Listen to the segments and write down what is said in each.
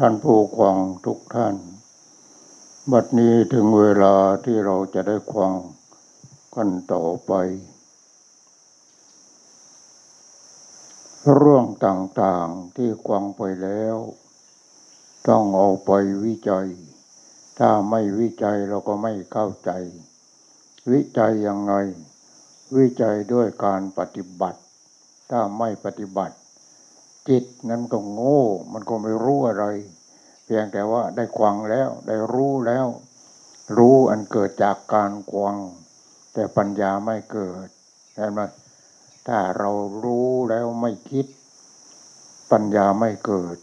ท่านผู้ควังทุกท่าน บัดนี้ถึงเวลาที่เราจะได้ควังกันต่อไป เรื่องต่างๆที่ควังไปแล้ว ต้องเอาไปวิจัย ถ้าไม่วิจัยเราก็ไม่เข้าใจ วิจัยยังไง วิจัยด้วยการปฏิบัติ ถ้าไม่ปฏิบัติ จิตนั้นก็โง่ มันก็ไม่รู้อะไร เพียงแต่ว่าได้ควังแล้ว ได้รู้แล้ว รู้อันเกิดจากการควัง แต่ปัญญาไม่เกิดเห็นไหมถ้าเรารู้แล้วไม่คิด ปัญญาไม่เกิด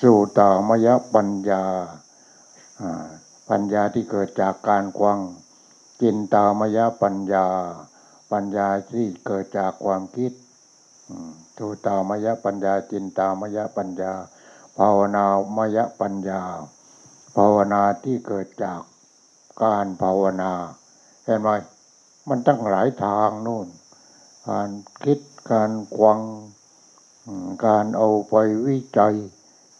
สู่ตามยปัญญาอ่าปัญญาที่เกิดจากการควัง กินตามยปัญญา ปัญญาที่เกิดจากความคิด ทูตามยปัญญาจินตามยปัญญา ภาวนามยปัญญา ภาวนาที่เกิดจากการภาวนา เห็นไหมมันตั้งหลายทางนู่น การคิดการควัง การเอาไปวิจัย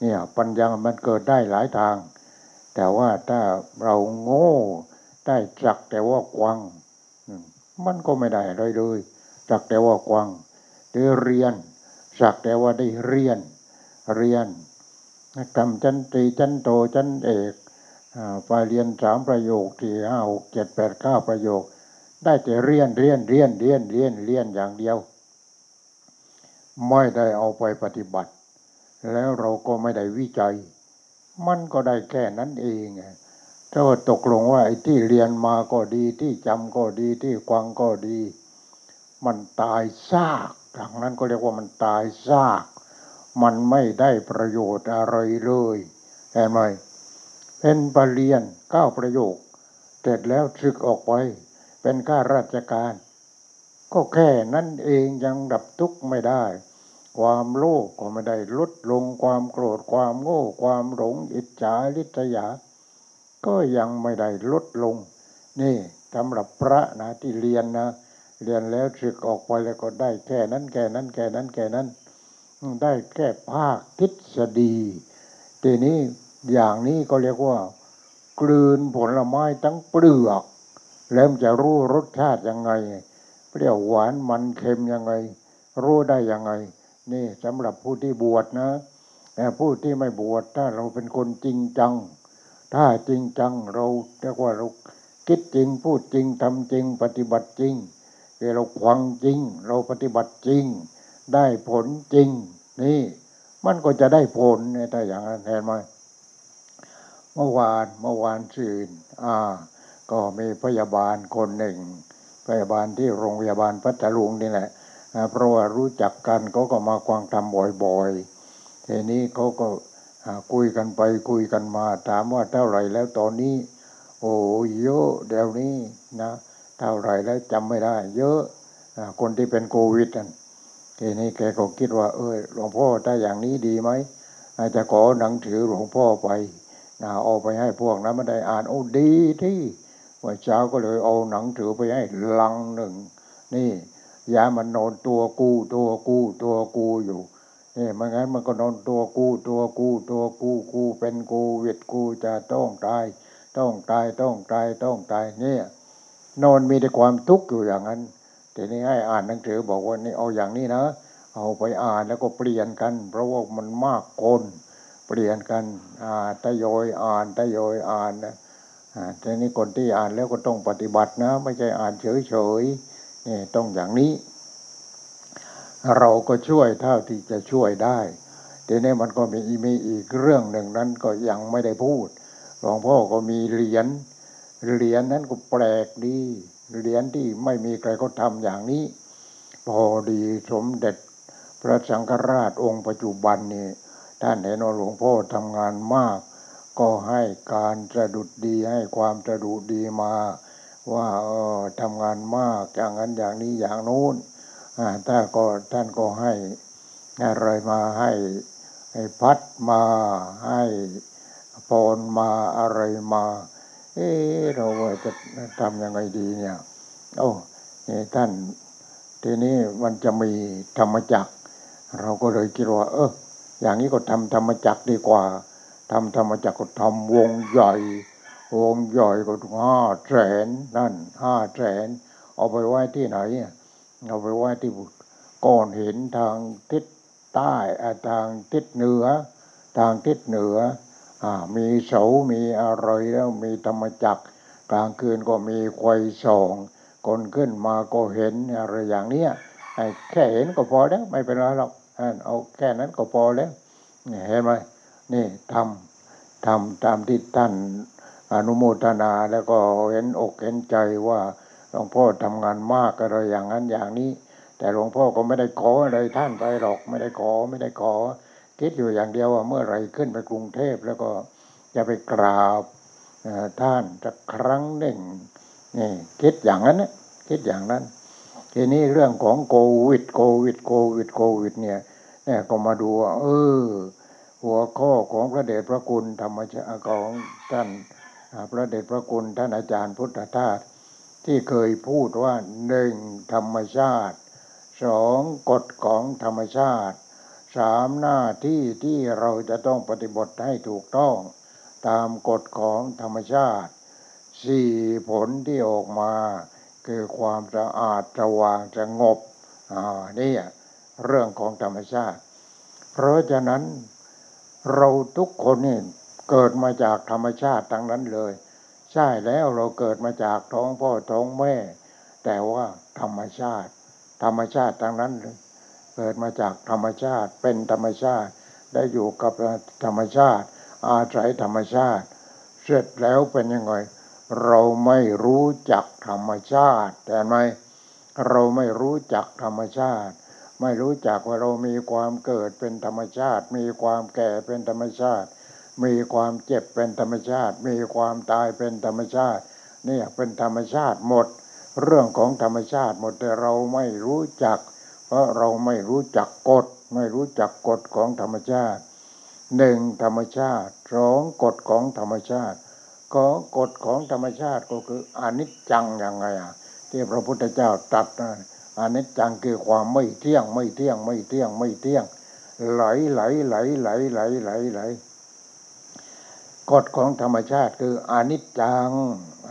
เนี่ยปัญญามันเกิดได้หลายทาง แต่ว่าถ้าเราโง่ได้จักแต่ว่าควัง มันก็ไม่ได้เลยเลยจักแต่ว่าควังได้เรียน สักแต่ว่าได้เรียนเรียนกรรมชั้นตรีชั้นโตชั้นเอกอ่าไปเรียนสามประโยคที่ห้าหกเจ็ดแปดเก้าประโยค ได้แต่เรียนเรียนเรียนเรียนเรียนเรียนอย่างเดียว ไม่ได้เอาไปปฏิบัติ แล้วเราก็ไม่ได้วิจัย มันก็ได้แค่นั้นเองถ้าว่าตกลงว่าไอ้ที่เรียนมาก็ดีที่จำก็ดีที่ควังก็ดี มันตายซาก ดังนั้นก็เรียกว่ามันตายซาก มันไม่ได้ประโยชน์อะไรเลยเห็นไหมเป็นปรริญญาเก้าประโยค เสร็จแล้วศึกออกไป เป็นข้าราชการ ก็แค่นั้นเองยังดับทุกข์ไม่ได้ ความโลภก็ไม่ได้ลดลงความโกรธความโง่ ความหลงอิจฉาริษยา ก็ยังไม่ได้ลดลง นี่สำหรับพระนะที่เรียนนะ เรียนแล้วศึกออกไปแล้วก็ได้แค่นั้นแค่นั้นแค่นั้นแค่นั้น ได้แค่ภาคทฤษฎี ทีนี้อย่างนี้ก็เรียกว่า กลืนผลไม้ทั้งเปลือก แล้วจะรู้รสชาติยังไง เปรี้ยวหวานมันเค็มยังไง รู้ได้ยังไง นี่สำหรับผู้ที่บวชนะแต่ผู้ที่ไม่บวชถ้าเราเป็นคนจริงจัง ถ้าจริงจังเราเรียกว่าเราคิดจริงพูดจริงทำจริงปฏิบัติจริง เราควังจริง เราปฏิบัติจริง ได้ผลจริง นี่ มันก็จะได้ผลเนี่ยถ้าอย่างนั้นเห็นไหมเมื่อวานเมื่อวานซื่นอ่า ก็มีพยาบาลคนหนึ่ง พยาบาลที่โรงพยาบาลพัทลุงนี่แหละเพราะว่ารู้จักกันเขาก็มาควางทำบ่อยๆทีนี้เขาก็คุยกันไปคุยกันมา ถามว่าเท่าไหร่แล้วตอนนี้ โอ้เยอะเดี๋ยวนี้นะ เท่าไรแล้วจำไม่ได้ เยอะอคนที่เป็นโควิดนั่นทีนี้แกก็คิดว่า เออหลวงพ่อถ้อย่างนี้ดีไหมอาจจะขอหนังสือหลวงพ่อไปนะเอาไปให้พวกนั้นไม่ได้อ่านโอ้ดีที่วันเช้าก็เลยเอาหนังสือไปให้ลังหนึ่ง นี่ยามันนอนตัวกู้ตัวกู้ตัวกู้อยู่นี่ไม่งั้นมันก็นอนตัวกู้ตัวกู้ตัวกู้กู้เป็นกูวิดกูจะต้องตาย ต้องตายต้องตายต้องตายเนี่ย นอนมีแต่ความทุกข์อยู่อย่างนั้นทีนี้ให้อ่านหนังสือบอกว่านี่เอาอย่างนี้นะ เอาไปอ่านแล้วก็เปลี่ยนกัน เพราะว่ามันมากคนเปลี่ยนกันอ่าทยอยอ่านทยอยอ่านนะอ่าทีนี้คนที่อ่านแล้วก็ต้องปฏิบัตินะ ไม่ใช่อ่านเฉยๆนี่ต้องอย่างนี้ เราก็ช่วยเท่าที่จะช่วยได้ทีนี้มันก็มีมีอีกเรื่องหนึ่งนั้นก็ยังไม่ได้พูดหลวงพ่อก็มีเหรียญ เหรียญนั้นก็แปลกดีเหรียญที่ไม่มีใครเขาทำอย่างนี้ พอดีสมเด็จพระสังฆราชองค์ปัจจุบันนี่ท่านเห็นว่าหลวงพ่อทำงานมาก ก็ให้การสะดุดดีให้ความสะดุดดีมา ว่าเออทำงานมากอย่างนั้นอย่างนี้อย่างนู้นอ่าถ้าก็ท่านก็ให้อะไรมาให้ให้พัดมาให้พรมาอะไรมา เออเราว่าจะทำยังไงดีเนี่ย โอ้นี่ท่าน ทีนี้มันจะมีธรรมจักร เราก็เลยคิดว่า เอออย่างนี้ก็ทำธรรมจักรดีกว่าทำธรรมจักรก็ทำวงใหญ่ วงใหญ่ก็ห้าแสนนั่นห้าแสนเอาไปไว้ที่ไหนเอาไปไว้ที่ก้อนหินทางทิศใต้ทางทิศเหนือ ทางทิศเหนือ มีเสา มีอะไรแล้วมีธรรมจักร กลางคืนก็มีไฟส่องคนขึ้นมาก็เห็นอะไรอย่างเนี้ยแค่เห็นก็พอแล้วไม่เป็นไรหรอกเอาแค่นั้นก็พอแล้วเห็นไหมนี่ทำทำตามที่ท่านอนุโมทนาแล้วก็เห็นอกเห็นใจว่าหลวงพ่อทำงานมากอะไรอย่างนั้นอย่างนี้ แต่หลวงพ่อก็ไม่ได้ขออะไรท่านไปหรอก ไม่ได้ขอไม่ได้ขอ คิดอยู่อย่างเดียวว่าเมื่อไรขึ้นไปกรุงเทพแล้วก็จะไปกราบท่านสักครั้งหนึ่งนี่คิดอย่างนั้นนะคิดอย่างนั้น ทีนี้เรื่องของโควิด โควิด โควิด โควิด เนี่ยเนี่ยก็มาดูว่าเออ หัวข้อของพระเดชพระคุณธรรมชาของท่านพระเดชพระคุณท่านอาจารย์พุทธทาสที่เคยพูดว่าหนึ่งธรรมชาติสองกฎของธรรมชาติ สามหน้าที่ที่เราจะต้องปฏิบัติให้ถูกต้อง ตามกฎของธรรมชาติสี่ผลที่ออกมา คือความสะอาดสว่างสงบอ่านี่เรื่องของธรรมชาติ เพราะฉะนั้นเราทุกคนนี่เกิดมาจากธรรมชาติทั้งนั้นเลย ใช่แล้วเราเกิดมาจากท้องพ่อท้องแม่ แต่ว่าธรรมชาติ ธรรมชาติทั้งนั้นเลย เกิดมาจากธรรมชาติ เป็นธรรมชาติ ได้อยู่กับธรรมชาติ อาศัยธรรมชาติ เสร็จแล้วเป็นยังไง เราไม่รู้จักธรรมชาติ แต่ไหมเราไม่รู้จักธรรมชาติ ไม่รู้จักว่าเรามีความเกิดเป็นธรรมชาติ มีความแก่เป็นธรรมชาติ มีความเจ็บเป็นธรรมชาติ มีความตายเป็นธรรมชาติเนี่ยเป็นธรรมชาติหมด เรื่องของธรรมชาติหมดแต่เราไม่รู้จัก เพราะเราไม่รู้จักกฎ ไม่รู้จักกฎของธรรมชาติหนึ่งธรรมชาติสองกฎของธรรมชาติของกฎของธรรมชาติก็คืออนิจจังยังไงอะที่พระพุทธเจ้าตรัสนะอนิจจังคือความไม่เที่ยงไม่เที่ยงไม่เที่ยงไม่เที่ยง ไหลไหลไหลไหลไหลไหลไหลกฎของธรรมชาติคืออนิจจัง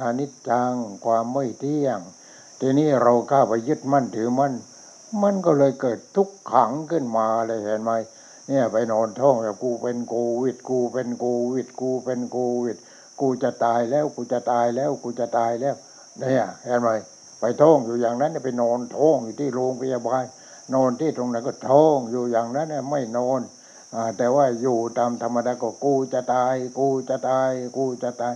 อนิจจังความไม่เที่ยง ทีนี้เราเข้าไปยึดมั่นถือมั่น มันก็เลยเกิดทุกขังขึ้นมาเลยเห็นไหมเนี่ยไปนอนท้องแบบกูเป็นโควิด กูเป็นโควิด กูเป็นโควิด กูจะตายแล้วกูจะตายแล้วกูจะตายแล้ว เนี่ยเห็นไหมไปท้องอยู่อย่างนั้นเนี่ยไปนอนท้องอยู่ที่โรงพยาบาลนอนที่ตรงไหนก็ท้องอยู่อย่างนั้นเนี่ยไม่นอนอแต่ว่าอยู่ตามธรรมดาก็กูจะตาย กูจะตาย กูจะตาย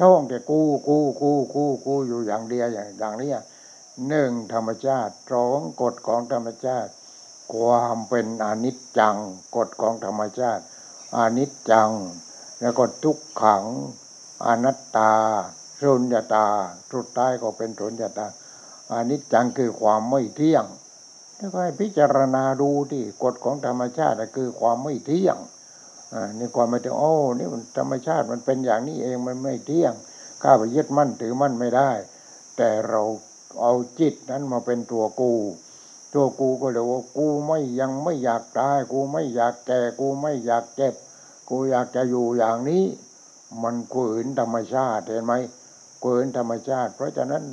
ท้องแต่กูกูกูกูกูอยู่อย่างเดียวอย่างอย่างนี้ หนึ่งธรรมชาติสองกฎของธรรมชาติ ความเป็นอนิจจัง กฎของธรรมชาติอนิจจัง แล้วก็ทุกขังอนัตตาสุญญตาสุดท้ายก็เป็นสุญญตาอนิจจังคือความไม่เที่ยงแล้วก็ให้พิจารณาดูที่กฎของธรรมชาติคือความไม่เที่ยงอ่านี่ความไม่เที่ยงโอ้นี่มันธรรมชาติมันเป็นอย่างนี้เองมันไม่เที่ยงข้าไปยึดมั่นถือมั่นไม่ได้ แต่เรา เอาจิตนั้นมาเป็นตัวกู ตัวกูก็เลยว่ากูไม่ยังไม่อยากตาย กูไม่อยากแก่กูไม่อยากเจ็บ กูอยากจะอยู่อย่างนี้ มันฝืนธรรมชาติเห็นไหมฝืนธรรมชาติ เพราะฉะนั้น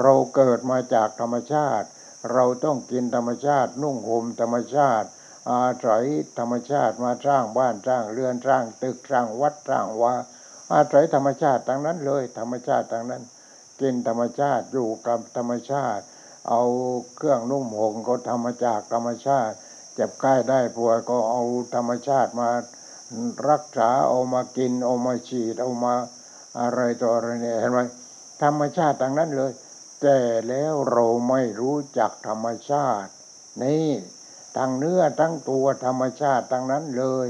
เราเกิดมาจากธรรมชาติ เราต้องกินธรรมชาติ นุ่งห่มธรรมชาติ อาศัยธรรมชาติมาสร้างบ้านสร้างเรือนสร้างตึกสร้างวัดสร้างวาอาศัยธรรมชาติทั้งนั้นเลย ธรรมชาติทั้งนั้น กินธรรมชาติอยู่กับธรรมชาติ เอาเครื่องนุ่มห่มก็ทำมาจากธรรมชาติ เจ็บไข้ได้ป่วยก็เอาธรรมชาติมารักษาเอามากินเอามาฉีดเอามาอะไรต่ออะไรเนี่ยเห็นไหมธรรมชาติทั้งนั้นเลย แต่แล้วเราไม่รู้จักธรรมชาติ นี่ทั้งเนื้อทั้งตัวธรรมชาติทั้งนั้นเลย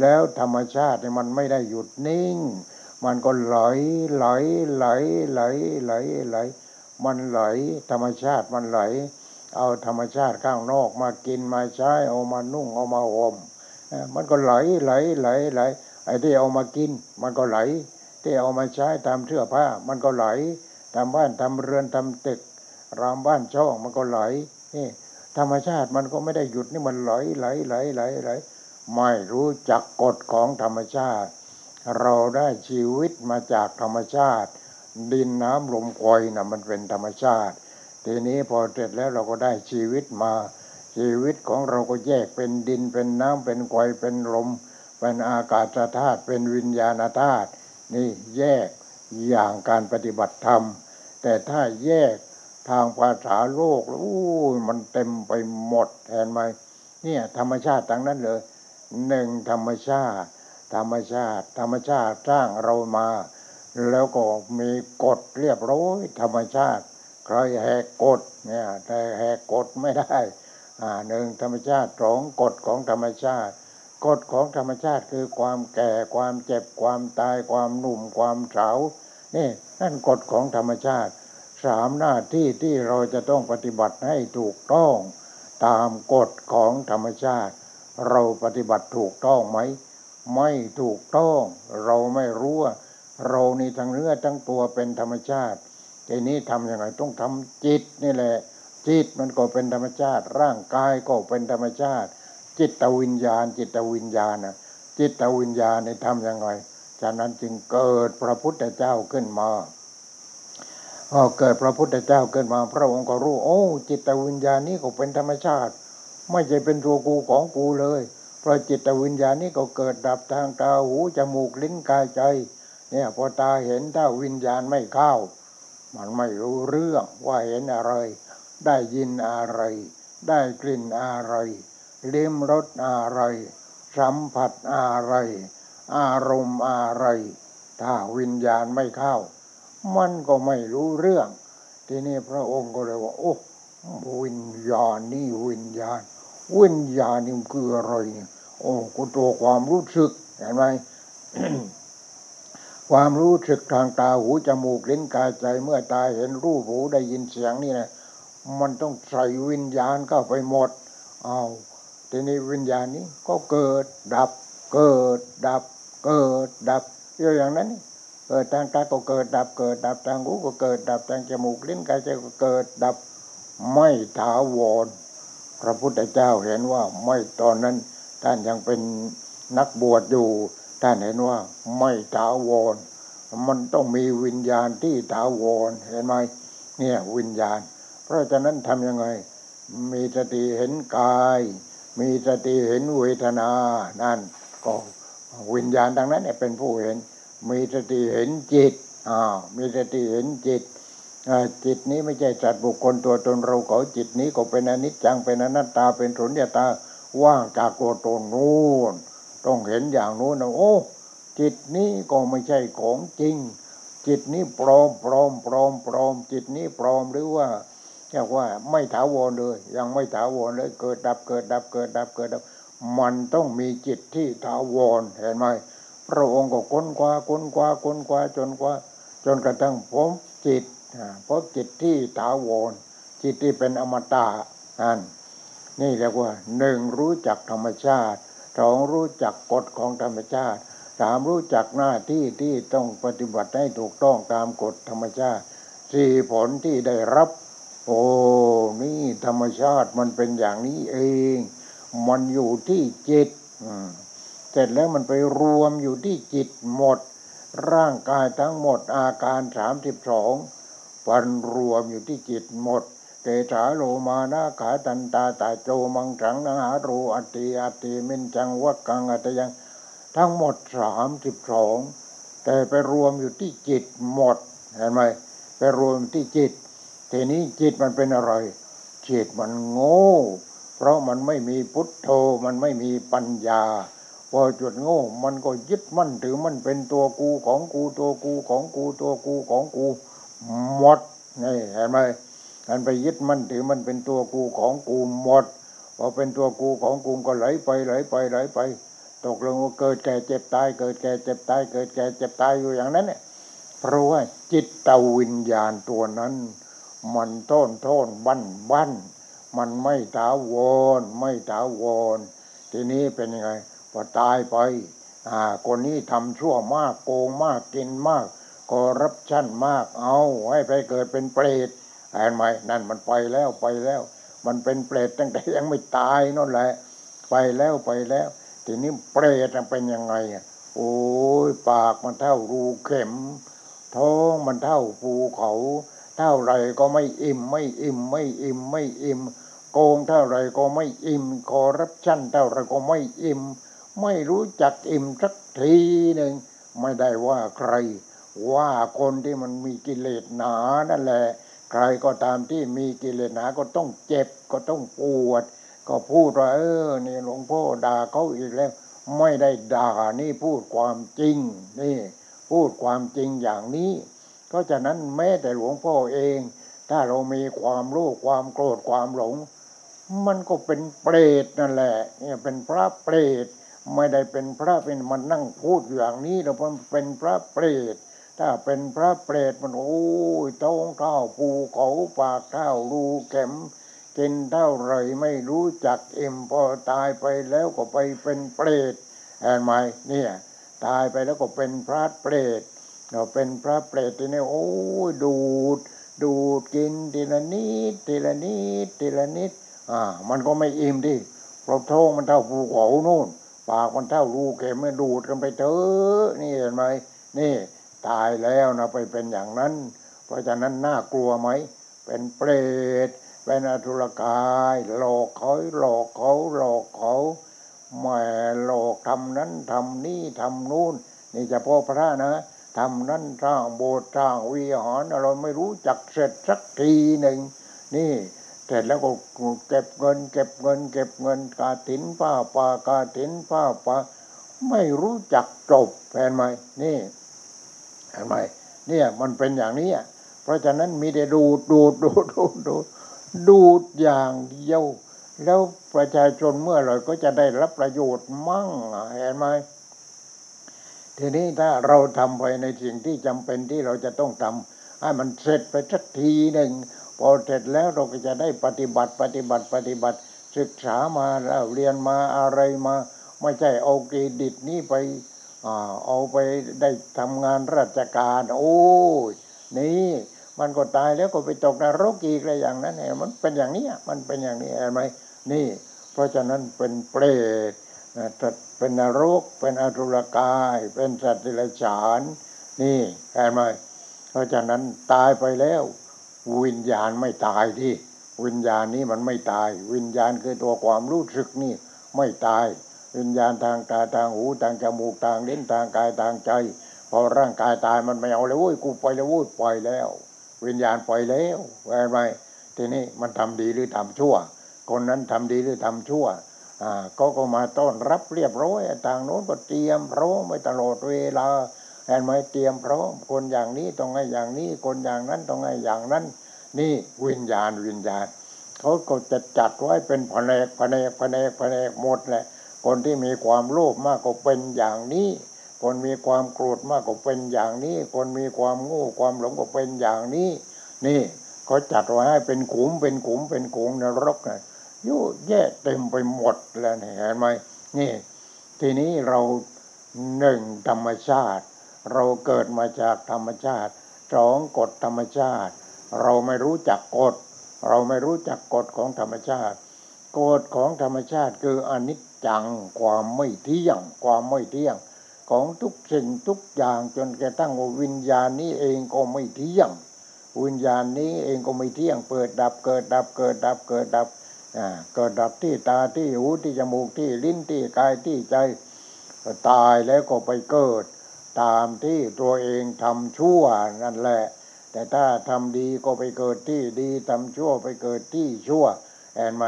แล้วธรรมชาติมันไม่ได้หยุดนิ่ง มันก็ไหลไหลไหลไหลไหลไหล มันไหล ธรรมชาติมันไหล เอาธรรมชาติข้างนอกมากินมาใช้ เอามานุ่งเอามาห่มมันก็ไหลไหลไหลไหลไอ้ที่เอามากิน มันก็ไหล ที่เอามาใช้ทำเสื้อผ้า มันก็ไหลทำบ้านทำเรือนทำตึกรามบ้านช่องมันก็ไหลนี่ธรรมชาติมันก็ไม่ได้หยุดนี่มันไหลไหลไหลไหลไหลไม่รู้จักกฎของธรรมชาติ เราได้ชีวิตมาจากธรรมชาติ ดินน้ำลมคอยนะมันเป็นธรรมชาติ ทีนี้พอเสร็จแล้วเราก็ได้ชีวิตมา ชีวิตของเราก็แยกเป็นดินเป็นน้ำเป็นควยเป็นลม เป็นอากาศธาตุเป็นวิญญาณธาตุนี่แยกอย่างการปฏิบัติธรรม แต่ถ้าแยกทางภาษาโลกแล้วอู้มันเต็มไปหมดเห็นไหมเนี่ยธรรมชาติทั้งนั้นเลยหนึ่งธรรมชาติ ธรรมชาติ ธรรมชาติสร้างเรามา แล้วก็มีกฎเรียบร้อยธรรมชาติ ใครแหกกฎเนี่ยแต่แหกกฎไม่ได้อ่าหนึ่งธรรมชาติสองกฎของธรรมชาติกฎของธรรมชาติคือความแก่ความเจ็บความตายความหนุ่มความสาวนี่นั่นกฎของธรรมชาติสามหน้าที่ที่เราจะต้องปฏิบัติให้ถูกต้อง ตามกฎของธรรมชาติ เราปฏิบัติถูกต้องไหม ไม่ถูกต้อง เราไม่รู้ว่าเรานี่ทั้งเนื้อทั้งตัวเป็นธรรมชาติทีนี้ทำยังไงต้องทำจิตนี่แหละ จิตมันก็เป็นธรรมชาติ ร่างกายก็เป็นธรรมชาติ จิตวิญญาณ จิตวิญญาณนะจิตวิญญาณนี่ทำยังไงฉะนั้นจึงเกิดพระพุทธเจ้าขึ้นมาพอเกิดพระพุทธเจ้าขึ้นมา พระองค์ก็รู้ โอ้ จิตวิญญาณนี้ก็เป็นธรรมชาติ ไม่ใช่เป็นตัวกูของกูเลย เพราะจิตวิญญาณนี้ก็เกิดดับทางตาหูจมูกลิ้นกายใจ เนี่ยพอตาเห็นถ้าวิญญาณไม่เข้า มันไม่รู้เรื่องว่าเห็นอะไร ได้ยินอะไร ได้กลิ่นอะไรลิ้มรสอะไร สัมผัสอะไร อารมณ์อะไร ถ้าวิญญาณไม่เข้า มันก็ไม่รู้เรื่อง ทีนี้พระองค์ก็เลยว่า โอ้วิญญาณนี่วิญญาณ วิญญาณนี่มันคืออะไรเนี่ยโอ้ก็ตัวความรู้สึกเห็นไหมความรู้สึกทางตาหูจมูกลิ้นกายใจเมื่อตาเห็นรูปหูได้ยินเสียงนี่นะมันต้องใส่วิญญาณเข้าไปหมดเอาทีนี้วิญญาณนี้ก็เกิดดับ เกิดดับ เกิดดับอยู่อย่างนั้นนี่เกิดทางตาก็เกิดดับเกิดดับทางหูก็เกิดดับทางจมูกลิ้นกายใจก็เกิดดับไม่ถาวร พระพุทธเจ้าเห็นว่าไม่ตอนนั้น ท่านยังเป็นนักบวชอยู่ ท่านเห็นว่าไม่ถาวร มันต้องมีวิญญาณที่ถาวรเห็นไหมเนี่ยวิญญาณ เพราะฉะนั้นทำยังไง มีสติเห็นกาย มีสติเห็นเวทนา นั่นก็วิญญาณดังนั้นเนี่ยเป็นผู้เห็น มีสติเห็นจิตอ่ามีสติเห็นจิต จิตนี้ไม่ใช่จัดบุคคลตัวตนเราเขาจิตนี้ก็เป็นอนิจจังเป็นอนัตตาเป็นสุญญตาว่างจากตัวตนนู้นต้องเห็นอย่างนู้นนะโอ้ จิตนี้ก็ไม่ใช่ของจริง จิตนี้ปลอมปลอมปลอมปลอม จิตนี้ปลอมหรือว่าเรียกว่าไม่ถาวรเลย ยังไม่ถาวรเลย เกิดดับเกิดดับเกิดดับเกิดดับ มันต้องมีจิตที่ถาวรเห็นไหมพระองค์ก็ค้นคว้าค้นคว้าค้นคว้าจนกว่า จนกระทั่งพบจิต อ่าพบจิตที่ถาวรจิตที่เป็นอมตะนั่นนี่เรียกว่าหนึ่งรู้จักธรรมชาติสองรู้จักกฎของธรรมชาติสามรู้จักหน้าที่ที่ต้องปฏิบัติให้ถูกต้องตามกฎธรรมชาติสี่ผลที่ได้รับ โอ้นี่ธรรมชาติมันเป็นอย่างนี้เอง มันอยู่ที่จิตเสร็จแล้วมันไปรวมอยู่ที่จิตหมด ร่างกายทั้งหมดอาการสามสิบสอง ปันรวมอยู่ที่จิตหมดเกสาโลมานาขาตันตาตาโจมังสังนาหารูอัติอัติมินจังวักกังอัตยัง ทั้งหมดสามสิบสองแต่ไปรวมอยู่ที่จิตหมดเห็นไหมไปรวมที่จิต ทีนี้จิตมันเป็นอะไร จิตมันโง่ เพราะมันไม่มีพุทโธมันไม่มีปัญญาพอจุดโง่ มันก็ยึดมั่นถือมันเป็นตัวกูของกูตัวกูของกูตัวกูของกู หมดนี่เห็นไหมมันไปยึดมั่นถือมันเป็นตัวกูของกูหมดพอเป็นตัวกูของกูก็ไหลไปไหลไปไหลไป ตกลงว่าเกิดแก่เจ็บตาย เกิดแก่เจ็บตาย เกิดแก่เจ็บตายอยู่อย่างนั้นเนี่ยเพราะว่าจิตตวิญญาณตัวนั้น มันโทนโทนบั้นบั้นมันไม่ถาวรไม่ถาวรทีนี้เป็นยังไงพอตายไปอ่าคนนี้ทำชั่วมากโกงมากกินมาก คอรับชั่นมากเอาให้ไปเกิดเป็นเปรตเห็นไหมนั่นมันไปแล้วไปแล้ว มันเป็นเปรตตั้งแต่ยังไม่ตายนั่นแหละ ไปแล้วไปแล้ว ทีนี้เปรตเป็นยังไงโอ้ยปากมันเท่ารูเข็มท้องมันเท่าภูเขา เท่าไรก็ไม่อิ่มไม่อิ่มไม่อิ่มไม่อิ่มโกงเท่าไรก็ไม่อิ่มคอรับชั่นเท่าไรก็ไม่อิ่ม ไม่รู้จักอิ่มสักทีหนึ่งไม่ได้ว่าใคร ว่าคนที่มันมีกิเลสหนานั่นแหละ ใครก็ตามที่มีกิเลสหนาก็ต้องเจ็บก็ต้องปวด ก็พูดว่าเออนี่หลวงพ่อด่าเขาอีกแล้ว ไม่ได้ด่านี่พูดความจริง นี่ พูดความจริงอย่างนี้เพราะฉะนั้นแม้แต่หลวงพ่อเอง ถ้าเรามีความโลภความโกรธความหลง มันก็เป็นเปรตนั่นแหละเนี่ยเป็นพระเปรตไม่ได้เป็นพระเป็นมันนั่งพูดอย่างนี้แล้วมันเป็นพระเปรต ถ้าเป็นพระเปรตมันโอ้ยท้องเท่าภูเขาปากเท่ารูเข็มกินเท่าไรไม่รู้จักเอ็มพอตายไปแล้วก็ไปเป็นเปรตเห็นไหมเนี่ยตายไปแล้วก็เป็นพระเปรตเราเป็นพระเปรตทีนี้โอ้ยดูด ดูดกินทีละนิดทีละนิดทีละนิดอ่ามันก็ไม่อิ่มดิเพราะท้องมันเท่าภูเขานู่น ปากมันเท่ารูเข็มมันดูดกันไปเถอะนี่เห็นไหมนี่ ตายแล้วนะไปเป็นอย่างนั้น เพราะฉะนั้นน่ากลัวไหม เป็นเปรต เป็นอสุรกาย หลอกเขาหลอกเขาหลอกเขาแหม่หลอกทำนั้นทำนี่ทำนู่น นี่จะพ่อพระนะทำนั้นสร้างโบสถ์สร้างวิหารเราไม่รู้จักเสร็จสักทีหนึ่งนี่เสร็จแล้วก็เก็บเงิน เก็บเงิน เก็บเงินกาถินผ้าป่ากาถินผ้าป่าไม่รู้จักจบเห็นไหมนี่ ห็นไหมเนี่ยมันเป็นอย่างนี้อะเพราะฉะนั้นมีแต่ดูดดูดดูดดูดดูดดูดอย่างเดียวแล้วประชาชนเมื่อไหร่ก็จะได้รับประโยชน์มั่งเห็นไหมทีนี้ถ้าเราทำไปในสิ่งที่จำเป็นที่เราจะต้องทำให้มันเสร็จไปสักทีหนึ่งพอเสร็จแล้วเราก็จะได้ปฏิบัติปฏิบัติปฏิบัติ ศึกษามาแล้วเรียนมาอะไรมา ไม่ใช่เอาเครดิตนี้ไป เอาไปได้ทำงานราชการ โอ้ยนี่มันก็ตายแล้วก็ไปตกนรกอีกอะไรอย่างนั้นเนี่ยมันเป็นอย่างนี้มันเป็นอย่างนี้เห็นไหมนี่ เพราะฉะนั้นเป็นเปรตเป็นนรก เป็นอสุรกาย เป็นสัตว์ดิลฉาน นี่เห็นไหมเพราะฉะนั้นตายไปแล้ว วิญญาณไม่ตายที่วิญญาณนี้มันไม่ตาย วิญญาณคือตัวความรู้สึกนี่ไม่ตาย วิญญาณทางตาทางหูทางจมูกทางลิ้นทางกายทางใจ พอร่างกายตายมันไม่เอาเลยโว้ยกูไปแล้วโว้ยปล่อยแล้ว วิญญาณปล่อยแล้วไว้ไปทีนี้มันทำดีหรือทำชั่ว คนนั้นทำดีหรือทำชั่วอ่าก็ก็มาต้อนรับเรียบร้อยทางโน้นก็เตรียมพร้อมไว้ตลอดเวลาเห็นไหมเตรียมพร้อมคนอย่างนี้ต้องให้อย่างนี้ คนอย่างนั้นต้องให้อย่างนั้น นี่วิญญาณวิญญาณเขาก็จะจัดไว้เป็นแผนกแผนกแผนกแผนกหมดแหละ คนที่มีความโลภมากก็เป็นอย่างนี้ คนมีความโกรธมากก็เป็นอย่างนี้ คนมีความโง่ความหลงก็เป็นอย่างนี้ นี่เขาจัดไว้ให้เป็นขุมเป็นขุมเป็นขุมนรกนะยุ่แย่เต็มไปหมดแล้วเห็นไหมนี่ ทีนี้เราหนึ่งธรรมชาติ เราเกิดมาจากธรรมชาติสองกฎธรรมชาติ เราไม่รู้จักกฎ เราไม่รู้จักกฎของธรรมชาติกฎของธรรมชาติคืออนิจ จังความไม่เที่ยง ความไม่เที่ยง ของทุกสิ่งทุกอย่างจนกระทั่งวิญญาณนี้เองก็ไม่เที่ยง วิญญาณนี้เองก็ไม่เที่ยง เปิดดับเกิดดับเกิดดับเกิดดับอ่าเกิดดับที่ตาที่หูที่จมูกที่ลิ้นที่กายที่ใจตายแล้วก็ไปเกิด ตามที่ตัวเองทำชั่วนั่นแหละ แต่ถ้าทำดีก็ไปเกิดที่ดีทำชั่วไปเกิดที่ชั่วเห็นไหม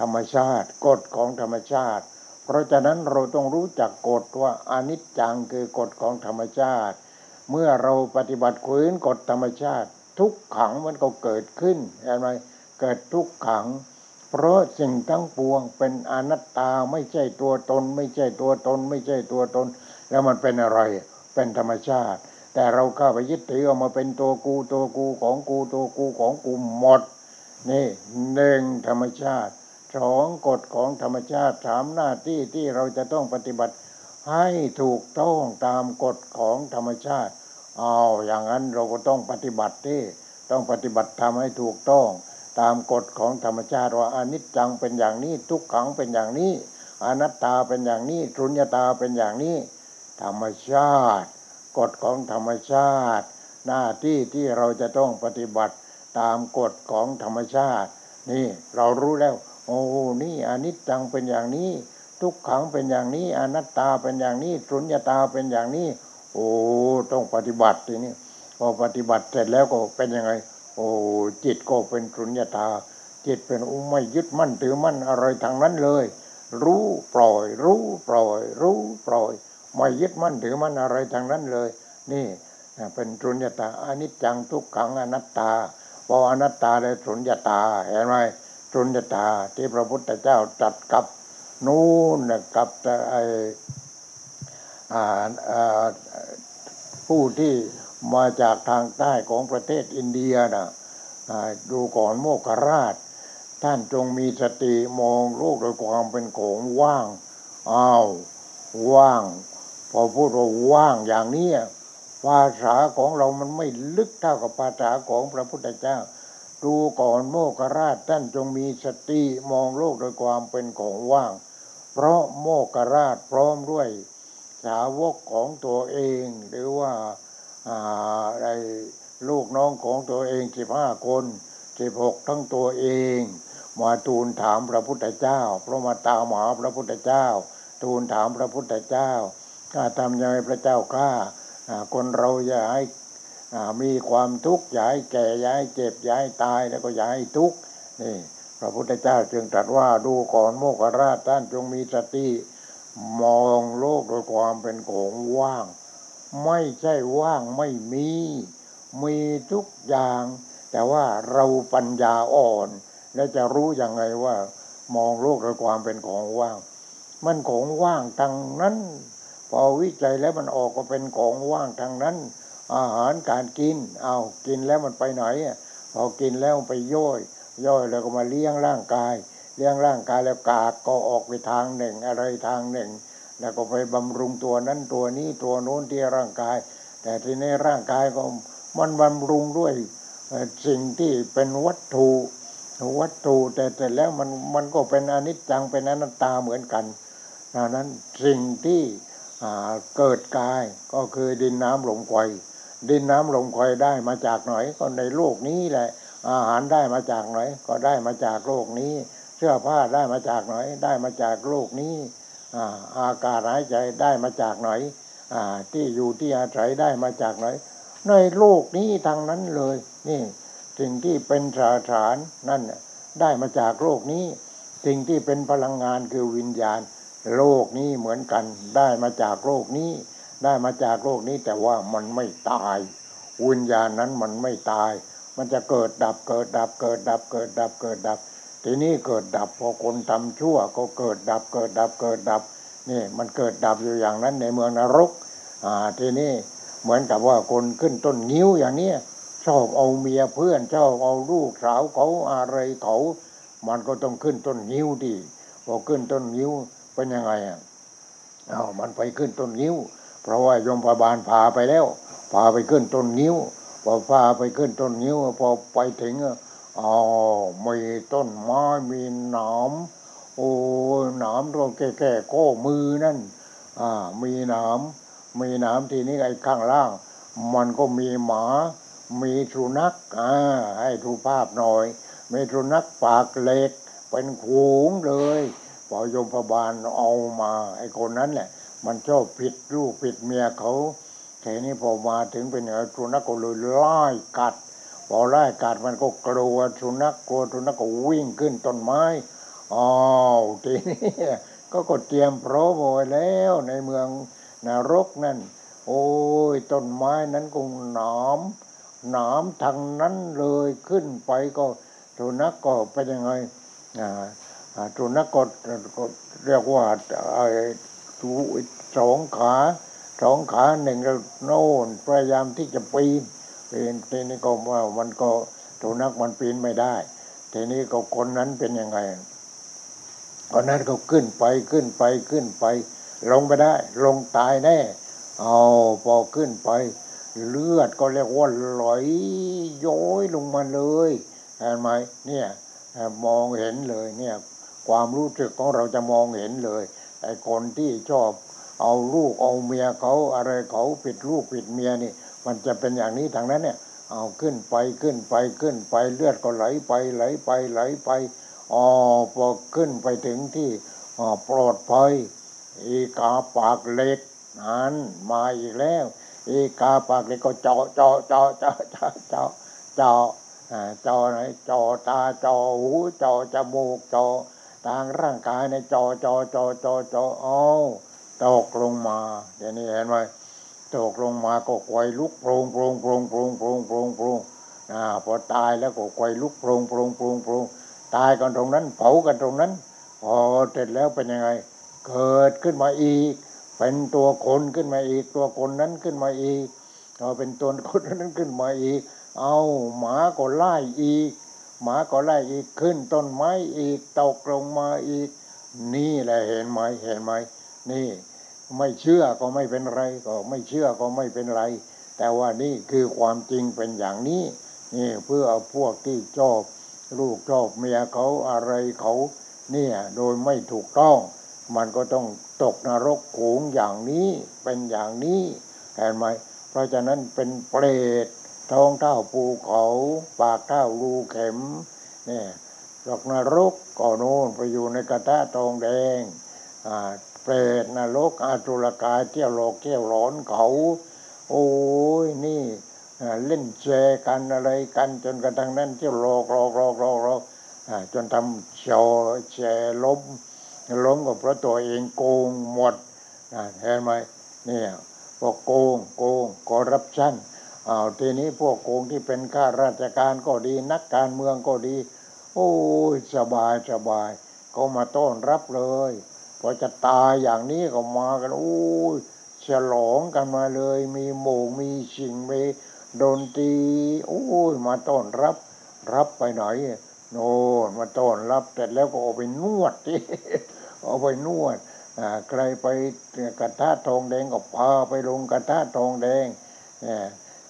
ธรรมชาติกฎของธรรมชาติ เพราะฉะนั้นเราต้องรู้จักกฎว่าอนิจจังคือกฎของธรรมชาติ เมื่อเราปฏิบัติขืนกฎธรรมชาติ ทุกขังมันก็เกิดขึ้นเห็นไหมเกิดทุกขัง เพราะสิ่งทั้งปวงเป็นอนัตตาไม่ใช่ตัวตน ไม่ใช่ตัวตน ไม่ใช่ตัวตน แล้วมันเป็นอะไรเป็นธรรมชาติ แต่เราเข้าไปยึดถือเอามาเป็นตัวกูตัวกูของกูตัวกูของกูหมดนี่หนึ่งธรรมชาติ สองกฎของธรรมชาติสามหน้าที่ที่เราจะต้องปฏิบัติ ให้ถูกต้องตามกฎของธรรมชาติเอาอย่างนั้นเราก็ต้องปฏิบัติที่ต้องปฏิบัติทำให้ถูกต้อง ตามกฎของธรรมชาติว่าอนิจจังเป็นอย่างนี้ทุกขังเป็นอย่างนี้ อนัตตาเป็นอย่างนี้สุญญตาเป็นอย่างนี้ ธรรมชาติ กฎของธรรมชาติ หน้าที่ที่เราจะต้องปฏิบัติตามกฎของธรรมชาติ นี่เรารู้แล้ว โอ้นี่อนิจจังเป็นอย่างนี้ ทุกขังเป็นอย่างนี้ อนัตตาเป็นอย่างนี้สุญญตาเป็นอย่างนี้ โอ้ต้องปฏิบัติทีนี้พอปฏิบัติเสร็จแล้วก็เป็นยังไง โอ้จิตก็เป็นสุญญตา จิตเป็นอุ้ไม่ยึดมั่นถือมั่นอะไรทางนั้นเลย รู้ปล่อย รู้ปล่อย รู้ปล่อย ไม่ยึดมั่นถือมั่นอะไรทางนั้นเลย นี่เป็นสุญญตาอนิจจังทุกขังอนัตตาพออนัตตาได้สุญญตาเห็นไหม สุญญตาที่พระพุทธเจ้าตรัสกับนู่นกับไอผู้ที่มาจากทางใต้ของประเทศอินเดียนะดูก่อนโมกราช ท่านจงมีสติมองโลกโดยความเป็นของว่างอ้าวว่าง พอพูดว่าว่างอย่างนี้ภาษาของเรามันไม่ลึกเท่ากับภาษาของพระพุทธเจ้า ดูก่อนโมกราชท่านจงมีสติมองโลกโดยความเป็นของว่าง เพราะโมกราชพร้อมด้วย สาวกของตัวเอง หรือว่าอะไรลูกน้องของตัวเองสิบห้าคนสิบหกทั้งตัวเอง มาทูลถามพระพุทธเจ้า เพราะมาตามหาพระพุทธเจ้า ทูลถามพระพุทธเจ้าข้าทำยังไงพระเจ้าข้าคนเราอย่าให้ มีความทุกข์อย่าให้แก่อย่าให้เจ็บอย่าให้ตายแล้วก็อย่าให้ทุกข์นี่พระพุทธเจ้าจึงตรัสว่าดูก่อนโมกราชท่านจงมีสติมองโลกโดยความเป็นของว่าง ไม่ใช่ว่างไม่มี มีทุกอย่าง แต่ว่าเราปัญญาอ่อน แล้วจะรู้ยังไงว่า มองโลกโดยความเป็นของว่าง มันของว่างทางนั้น พอวิจัยแล้วมันออกก็เป็นของว่างทางนั้น อาหารการกิน เอากินแล้วมันไปไหนพอกินแล้วไปย่อย ย่อยแล้วก็มาเลี้ยงร่างกาย เลี้ยงร่างกายแล้วกากก็ออกไปทางหนึ่ง อะไรทางหนึ่ง แล้วก็ไปบำรุงตัวนั้นตัวนี้ตัวโน้นที่ร่างกาย แต่ทีนี้ร่างกายก็มันบำรุงด้วยสิ่งที่เป็นวัตถุวัตถุแต่แต่แล้วมันมันก็เป็นอนิจจังเป็นอนัตตาเหมือนกันดังนั้นสิ่งที่เกิดกายก็คือดินน้ำลมไฟ ดินน้ำลมไฟได้มาจากไหนก็ในโลกนี้แหละ อาหารได้มาจากไหนก็ได้มาจากโลกนี้ เสื้อผ้าได้มาจากไหนได้มาจากโลกนี้อากาศหายใจได้มาจากไหนที่อยู่ที่อาศัยได้มาจากไหนในโลกนี้ทางนั้นเลย นี่สิ่งที่เป็นสาสารนั่นได้มาจากโลกนี้ สิ่งที่เป็นพลังงานคือวิญญาณ โลกนี้เหมือนกันได้มาจากโลกนี้ ได้มาจากโลกนี้แต่ว่ามันไม่ตายวิญญาณนั้นมันไม่ตาย มันจะเกิดดับเกิดดับเกิดดับเกิดดับเกิดดับ ทีนี้เกิดดับพอคนทำชั่วก็เกิดดับเกิดดับเกิดดับนี่มันเกิดดับอยู่อย่างนั้นในเมืองนรกอ่าทีนี้เหมือนกับว่าคนขึ้นต้นงิ้วอย่างเนี้ยชอบเอาเมียเพื่อนชอบเอาลูกสาวเขาอะไรเขามันก็ต้องขึ้นต้นงิ้วดีพอขึ้นต้นงิ้วเป็นยังไงอะเอามันไปขึ้นต้นงิ้ว เพราะว่ายมพบาลพาไปแล้ว พาไปขึ้นต้นงิ้ว พอพาไปขึ้นต้นงิ้ว พอไปถึงอ๋อมีต้นไม้มีหนามโอ้หนามตรงแก่ๆก็มือนั่น อ่า มีหนามมีหนามทีนี้ไอ้ข้างล่าง มันก็มีหมา มีสุนัขอ่าให้ดูภาพหน่อย มีสุนัขปากเล็กเป็นขูงเลยพอยมพบาลเอามาไอ้คนนั้นแหละ มันชอบผิดลูกผิดเมียเขาทีนี้พอมาถึงเป็นอย่างสุนัขก็เลยไล่กัด พอไล่กัดมันก็กลัวสุนัขกลัวสุนัขก็วิ่งขึ้นต้นไม้อ้าวทีนี้ก็ก็เตรียมพร้อมไว้แล้วในเมืองนรกนั่น โอ้ยต้นไม้นั้นก็หนามหนามทางนั้นเลยขึ้นไปก็สุนัขก็เป็นยังไงอ่าสุนัขก็ก็เรียกว่าไอ้ตู สองขาสองขาหนึ่งแล้วโน่นพยายามที่จะปีนปีนทีนี้ก็ว่ามันก็สุนัขมันปีนไม่ได้ ทีนี้ก็คนนั้นเป็นยังไงคนนั้นก็ขึ้นไปขึ้นไปขึ้นไป ลงไปได้ ลงตายแน่เอาพอขึ้นไป เลือดก็เรียกว่าไหลย้อยลงมาเลยเห็นไหมเนี่ยมองเห็นเลยเนี่ยความรู้สึกของเราจะมองเห็นเลยไอ้คนที่ชอบ เอาลูกเอาเมียเขาอะไรเขาผิดลูกผิดเมียนี่ มันจะเป็นอย่างนี้ทางนั้นเนี่ย เอาขึ้นไปขึ้นไปขึ้นไปเลือดก็ไหลไปไหลไปไหลไปอ๋อพอขึ้นไปถึงที่อ๋ปลอดภัยอีกาปากเหล็กนั้นมาอีกแล้ว อีกาปากเหล็กก็เจาะเจาะเจาะเจาะเจาะเจาะเจาะอ่าเจาะไหนเจาะตาเจาะหูเจาะจมูกเจาะทางร่างกายในเจาะเจาะเจาะเจาะเจาะเอา ตกลงมาเดี๋ยวนี้เห็นไหมตกลงมาก็ไกวลุกโปรงโปรงโปรงโปรงโปรงโปรงโปรงอ่าพอตายแล้วก็ไกวลุกโปรงโปรงโปรงโปรงตายกันตรงนั้นเผากันตรงนั้นพอเสร็จแล้วเป็นยังไง เกิดขึ้นมาอีก เป็นตัวคนขึ้นมาอีก ตัวคนนั้นขึ้นมาอีกพอเป็นตัวคนนั้นขึ้นมาอีก เอาหมาก็ไล่อีก หมาก็ไล่อีกขึ้นต้นไม้อีกตกลงมาอีก นี่แหละเห็นไหมเห็นไหม นี่ไม่เชื่อก็ไม่เป็นไร ก็ไม่เชื่อก็ไม่เป็นไร แต่ว่านี่คือความจริงเป็นอย่างนี้ นี่เพื่อพวกที่ชอบลูกชอบเมียเขาอะไรเขาเนี่ยโดยไม่ถูกต้อง มันก็ต้องตกนรกโขงอย่างนี้เป็นอย่างนี้เห็นไหมเพราะฉะนั้นเป็นเปรตท้องเท่าภูเขาปากเท่ารูเข็มเนี่ยตกนรกก็โน่นไปอยู่ในกระทะทองแดงอ่า เปรตนรกอาตุลกายเที่ยวโลกเที่ยวร้อนเขา โอ้ยนี่เล่นแชร์กันอะไรกันจนกระทั่งนั้นเที่ยวโลกโลกโลกโลกโลกอ่จนทำชอแชร์ล้มล้มก็เพราะตัวเองโกงหมดเห็นไหมเนี่ยพวกโกงโกงคอร์รัปชันอ้าวทีนี้พวกโกงที่เป็นข้าราชการก็ดี นักการเมืองก็ดี โอ้ยสบายสบาย ก็มาต้อนรับเลย พอจะตายอย่างนี้ก็มากันโอ้ยฉลองกันมาเลย มีโมงมีชิงมีดนตรีโอ้ยมาต้อนรับ รับไปไหนโน่นมาต้อนรับเสร็จแล้วก็เอาไปนวดที่เอาไปนวดใครไปกระทะทองแดงก็พาไปลงกระทะทองแดงเนี่ย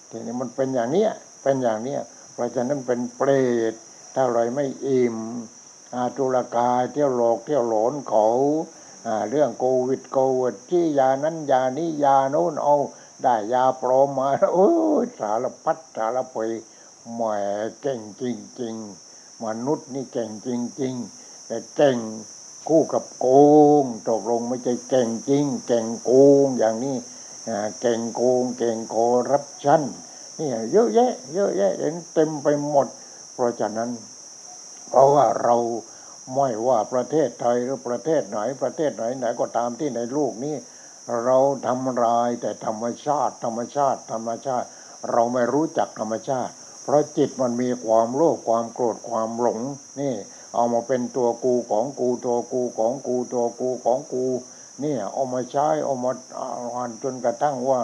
ทีนี้มันเป็นอย่างเนี้ยเป็นอย่างเนี้ยเพราะฉะนั้นเป็นเปรตถ้าเราไม่อิ่มอาตุลกายเที่ยวหลอกเที่ยวหลอนเขา เรื่องโควิดโควิดที่ยานั้นยานี้ยาโน้นเอาได้ยาปลอมมาโอ้ยสารพัดสารเพยแหมเก่งจริง ๆ มนุษย์นี่เก่งจริง ๆ แต่เก่งคู่กับโกงตกลงไม่ใช่เก่งจริง เก่งโกงอย่างนี้เก่งโกงเก่งคอร์รัปชันนี่เยอะแยะ เยอะแยะเห็นเต็มไปหมด เพราะฉะนั้น เพราะว่าเรา ไม่ว่าประเทศไทยหรือประเทศไหน ประเทศไหนไหนก็ตามที่ในโลกนี้ เราทำลายแต่ธรรมชาติ ธรรมชาติ ธรรมชาติ เราไม่รู้จักธรรมชาติ เพราะจิตมันมีความโลภความโกรธความหลงนี่ เอามาเป็นตัวกูของกูตัวกูของกูตัวกูของกูเนี่ยเอามาใช้เอามาอ่านจนกระทั่งว่า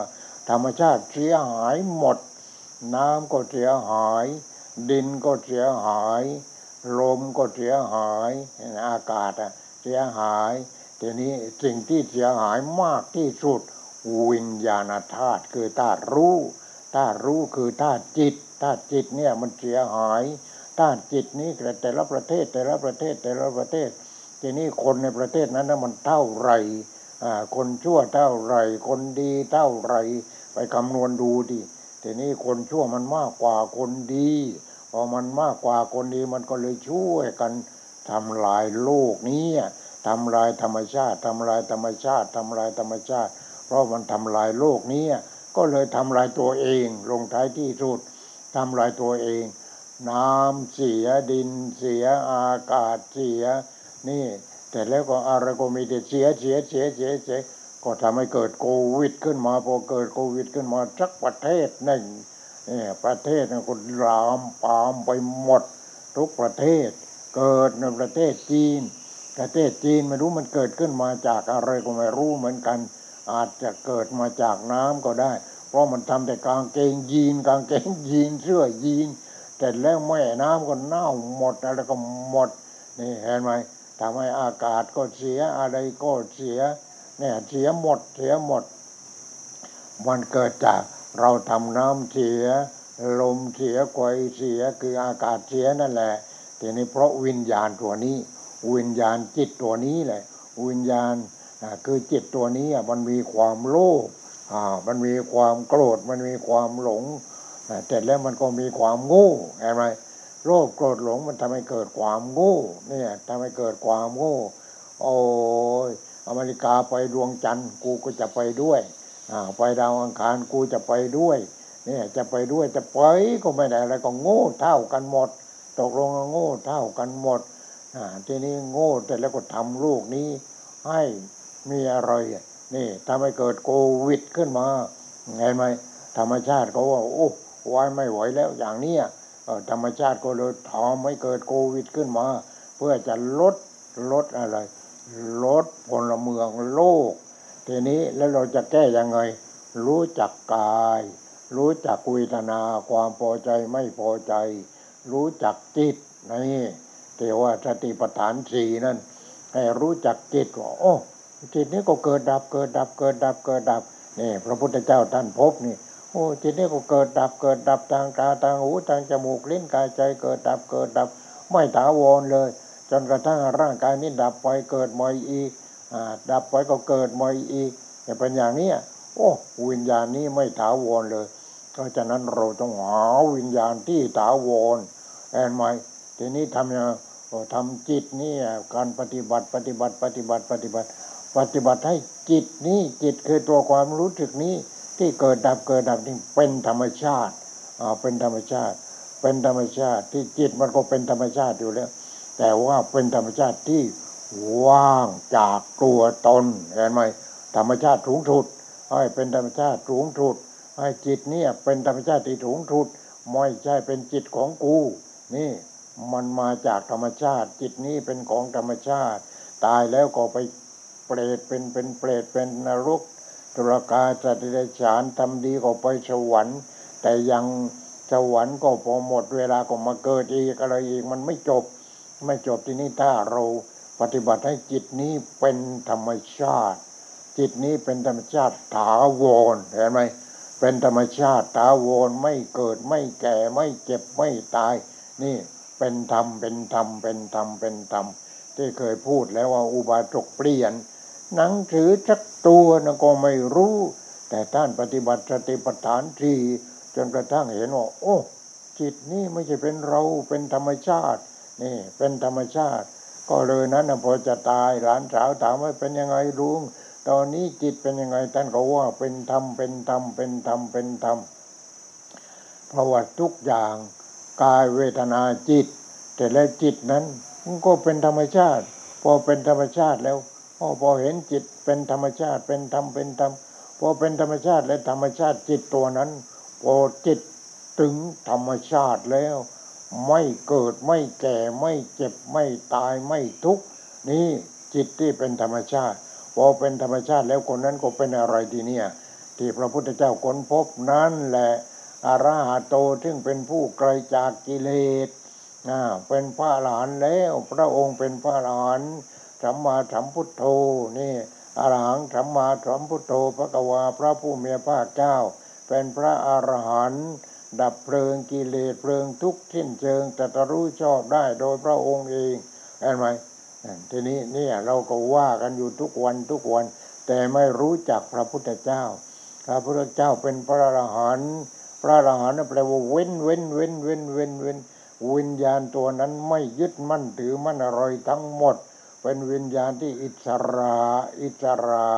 ธรรมชาติเสียหายหมด น้ำก็เสียหาย ดินก็เสียหาย ลมก็เสียหายอากาศอะเสียหายทีนี้สิ่งที่เสียหายมากที่สุดวิญญาณธาตุคือธาตุรู้ธาตุรู้คือธาตุจิตธาตุจิตเนี่ยมันเสียหายธาตุจิตนี้แต่ละประเทศแต่ละประเทศแต่ละประเทศ ทีนี้คนในประเทศนั้นมันเท่าไหร่คนชั่วเท่าไหร่ คนดีเท่าไหร่ ไปคำนวณดูดิทีนี้คนชั่วมันมากกว่าคนดี พอมันมากกว่าคนดีมันก็เลยช่วยกันทำลายโลกนี้ทำลายธรรมชาติทำลายธรรมชาติทำลายธรรมชาติ เพราะมันทำลายโลกนี้ก็เลยทำลายตัวเอง ลงท้ายที่สุดทำลายตัวเอง น้ำเสียดินเสียอากาศเสีย นี่แต่แล้วก็อะไรก็มีแต่เสียเสียเสียเสียเสียก็ทำให้เกิดโควิดขึ้นมาพอเกิดโควิดขึ้นมาสักประเทศหนึ่ง เนี่ยประเทศนั้นก็ลามปามไปหมด ทุกประเทศ เกิดในประเทศจีน ประเทศจีนไม่รู้มันเกิดขึ้นมาจากอะไรก็ไม่รู้เหมือนกัน อาจจะเกิดมาจากน้ำก็ได้ เพราะมันทำแต่กางเกงยีนกางเกงยีนเสื้อยีนแต่แล้วแม่น้ำก็เน่าหมดอะไรก็หมดนี่เห็นไหมทำให้อากาศก็เสียอะไรก็เสียเนี่ยเสียหมดเสียหมด มันเกิดจาก เราทำน้ำเสีย ลมเสียไฟเสียคืออากาศเสียนั่นแหละทีนี้เพราะวิญญาณตัวนี้ วิญญาณจิตตัวนี้แหละ วิญญาณคือจิตตัวนี้มันมีความโลภมันมีความโกรธมันมีความหลงแต่แล้วมันก็มีความโง่เห็นไหมโลภโกรธหลงมันทำให้เกิดความโง่เนี่ยทำให้เกิดความโง่ โอ้ยอเมริกาไปดวงจันทร์กูก็จะไปด้วย ไปดาวอังคารกูจะไปด้วย เนี่ย จะไปด้วยจะไปก็ไม่ได้อะไรก็โง่เท่ากันหมด ตกลงโง่เท่ากันหมดทีนี้โง่แต่แล้วก็ทำลูกนี้ ให้มีอะไรนี่ทำให้เกิดโควิดขึ้นมาเห็นไหมธรรมชาติเขาว่าโอ้ไว้ไม่ไหวแล้วอย่างนี้ธรรมชาติก็เลยทำให้เกิดโควิดขึ้นมา เพื่อจะลดลดอะไร ลดพลเมืองโลก ทีนี้แล้วเราจะแก้ยังไง รู้จักกาย รู้จักวิทนาความพอใจไม่พอใจ รู้จักจิตนี่เทว่าสติปัฏฐานสี่นั่นให้รู้จักจิตว่าโอ้จิตนี้ก็เกิดดับเกิดดับเกิดดับเกิดดับนี่พระพุทธเจ้าท่านพบนี่โอ้จิตนี้ก็เกิดดับเกิดดับทางตาทางหูทางจมูกลิ้นกายใจเกิดดับเกิดดับ ไม่ถาวรเลย จนกระทั่งร่างกายนี้ดับไปเกิดใหม่อีก ดับไปก็เกิดใหม่อีกอย่าเป็นอย่างนี้โอ้วิญญาณนี้ไม่ถาวรเลยเพราะฉะนั้นเราต้องหาวิญญาณที่ถาวรแอนไหมทีนี้ทำยังทำจิตนี่การปฏิบัติปฏิบัติปฏิบัติปฏิบัติ ปฏิบัติให้จิตนี้จิตคือตัวความรู้สึกนี้ที่เกิดดับเกิดดับนี่เป็นธรรมชาติอ่าเป็นธรรมชาติ เป็นธรรมชาติที่จิตมันก็เป็นธรรมชาติอยู่แล้ว แต่ว่าเป็นธรรมชาติที่ ว่างจากตัวตนเห็นไหมธรรมชาติสูงสุดให้เป็นธรรมชาติสูงสุดให้จิตเนี่ยเป็นธรรมชาติที่สูงสุดไม่ใช่เป็นจิตของกู นี่มันมาจากธรรมชาติ จิตนี้เป็นของธรรมชาติ ตายแล้วก็ไปเปรตเป็นเป็นเปรตเป็นนรกตุรกาสัตว์เดชานทำดีก็ไปสวรรค์ แต่ยังสวรรค์ก็พอหมดเวลาก็มาเกิดอีกอะไรอีกมันไม่จบ ไม่จบที่นี่ถ้าเรา ปฏิบัติให้จิตนี้เป็นธรรมชาติ จิตนี้เป็นธรรมชาติถาวรเห็นไหมเป็นธรรมชาติถาวรไม่เกิดไม่แก่ไม่เจ็บไม่ตาย นี่เป็นธรรมเป็นธรรมเป็นธรรมเป็นธรรมที่เคยพูดแล้วว่าอุบาสกเปลี่ยน หนังสือสักตัวนะก็ไม่รู้ แต่ท่านปฏิบัติสติปัฏฐานทีจนกระทั่งเห็นว่าโอ้จิตนี่ไม่ใช่เป็นเราเป็นธรรมชาตินี่เป็นธรรมชาติ ก็เลยนั้นพอจะตายหลานสาวถามว่าเป็นยังไงลุงตอนนี้จิตเป็นยังไงท่านก็ว่าเป็นธรรมเป็นธรรมเป็นธรรมเป็นธรรมเพราะว่าทุกอย่างกายเวทนาจิต แต่และจิตนั้นมันก็เป็นธรรมชาติ พอเป็นธรรมชาติแล้วพอเห็นจิตเป็นธรรมชาติเป็นธรรมเป็นธรรมพอเป็นธรรมชาติและธรรมชาติจิตตัวนั้นพอจิตถึงธรรมชาติแล้ว ไม่เกิดไม่แก่ไม่เจ็บไม่ตายไม่ทุกข์นี่จิตที่เป็นธรรมชาติพอเป็นธรรมชาติแล้วคนนั้นก็เป็นอะไรทีเนี่ย ที่พระพุทธเจ้าค้นพบนั่นแหละอรหัตโตซึ่งเป็นผู้ไกลจากกิเลสอ่าเป็นพระอรหันต์แล้วพระองค์เป็นพระอรหันต์สัมมาสัมพุทโธนี่อรหังสัมมาสัมพุทโธพระกวาพระผู้มีพระเจ้า เป็นพระอรหันต์ ดับเพลิงกิเลสเพลิงทุกข์สิ้นเชิงตรัสรู้ชอบได้โดยพระองค์เองเห็นไหมทีนี้เนี่ยเราก็ว่ากันอยู่ทุกวันทุกวัน แต่ไม่รู้จักพระพุทธเจ้า พระพุทธเจ้าเป็นพระอรหันต์พระอรหันต์นั่นแปลว่าเว้นเว้นเว้นเว้นเว้นเว้นวิญญาณตัวนั้นไม่ยึดมั่นถือมั่นอะไรทั้งหมด เป็นวิญญาณที่อิสระอิสระ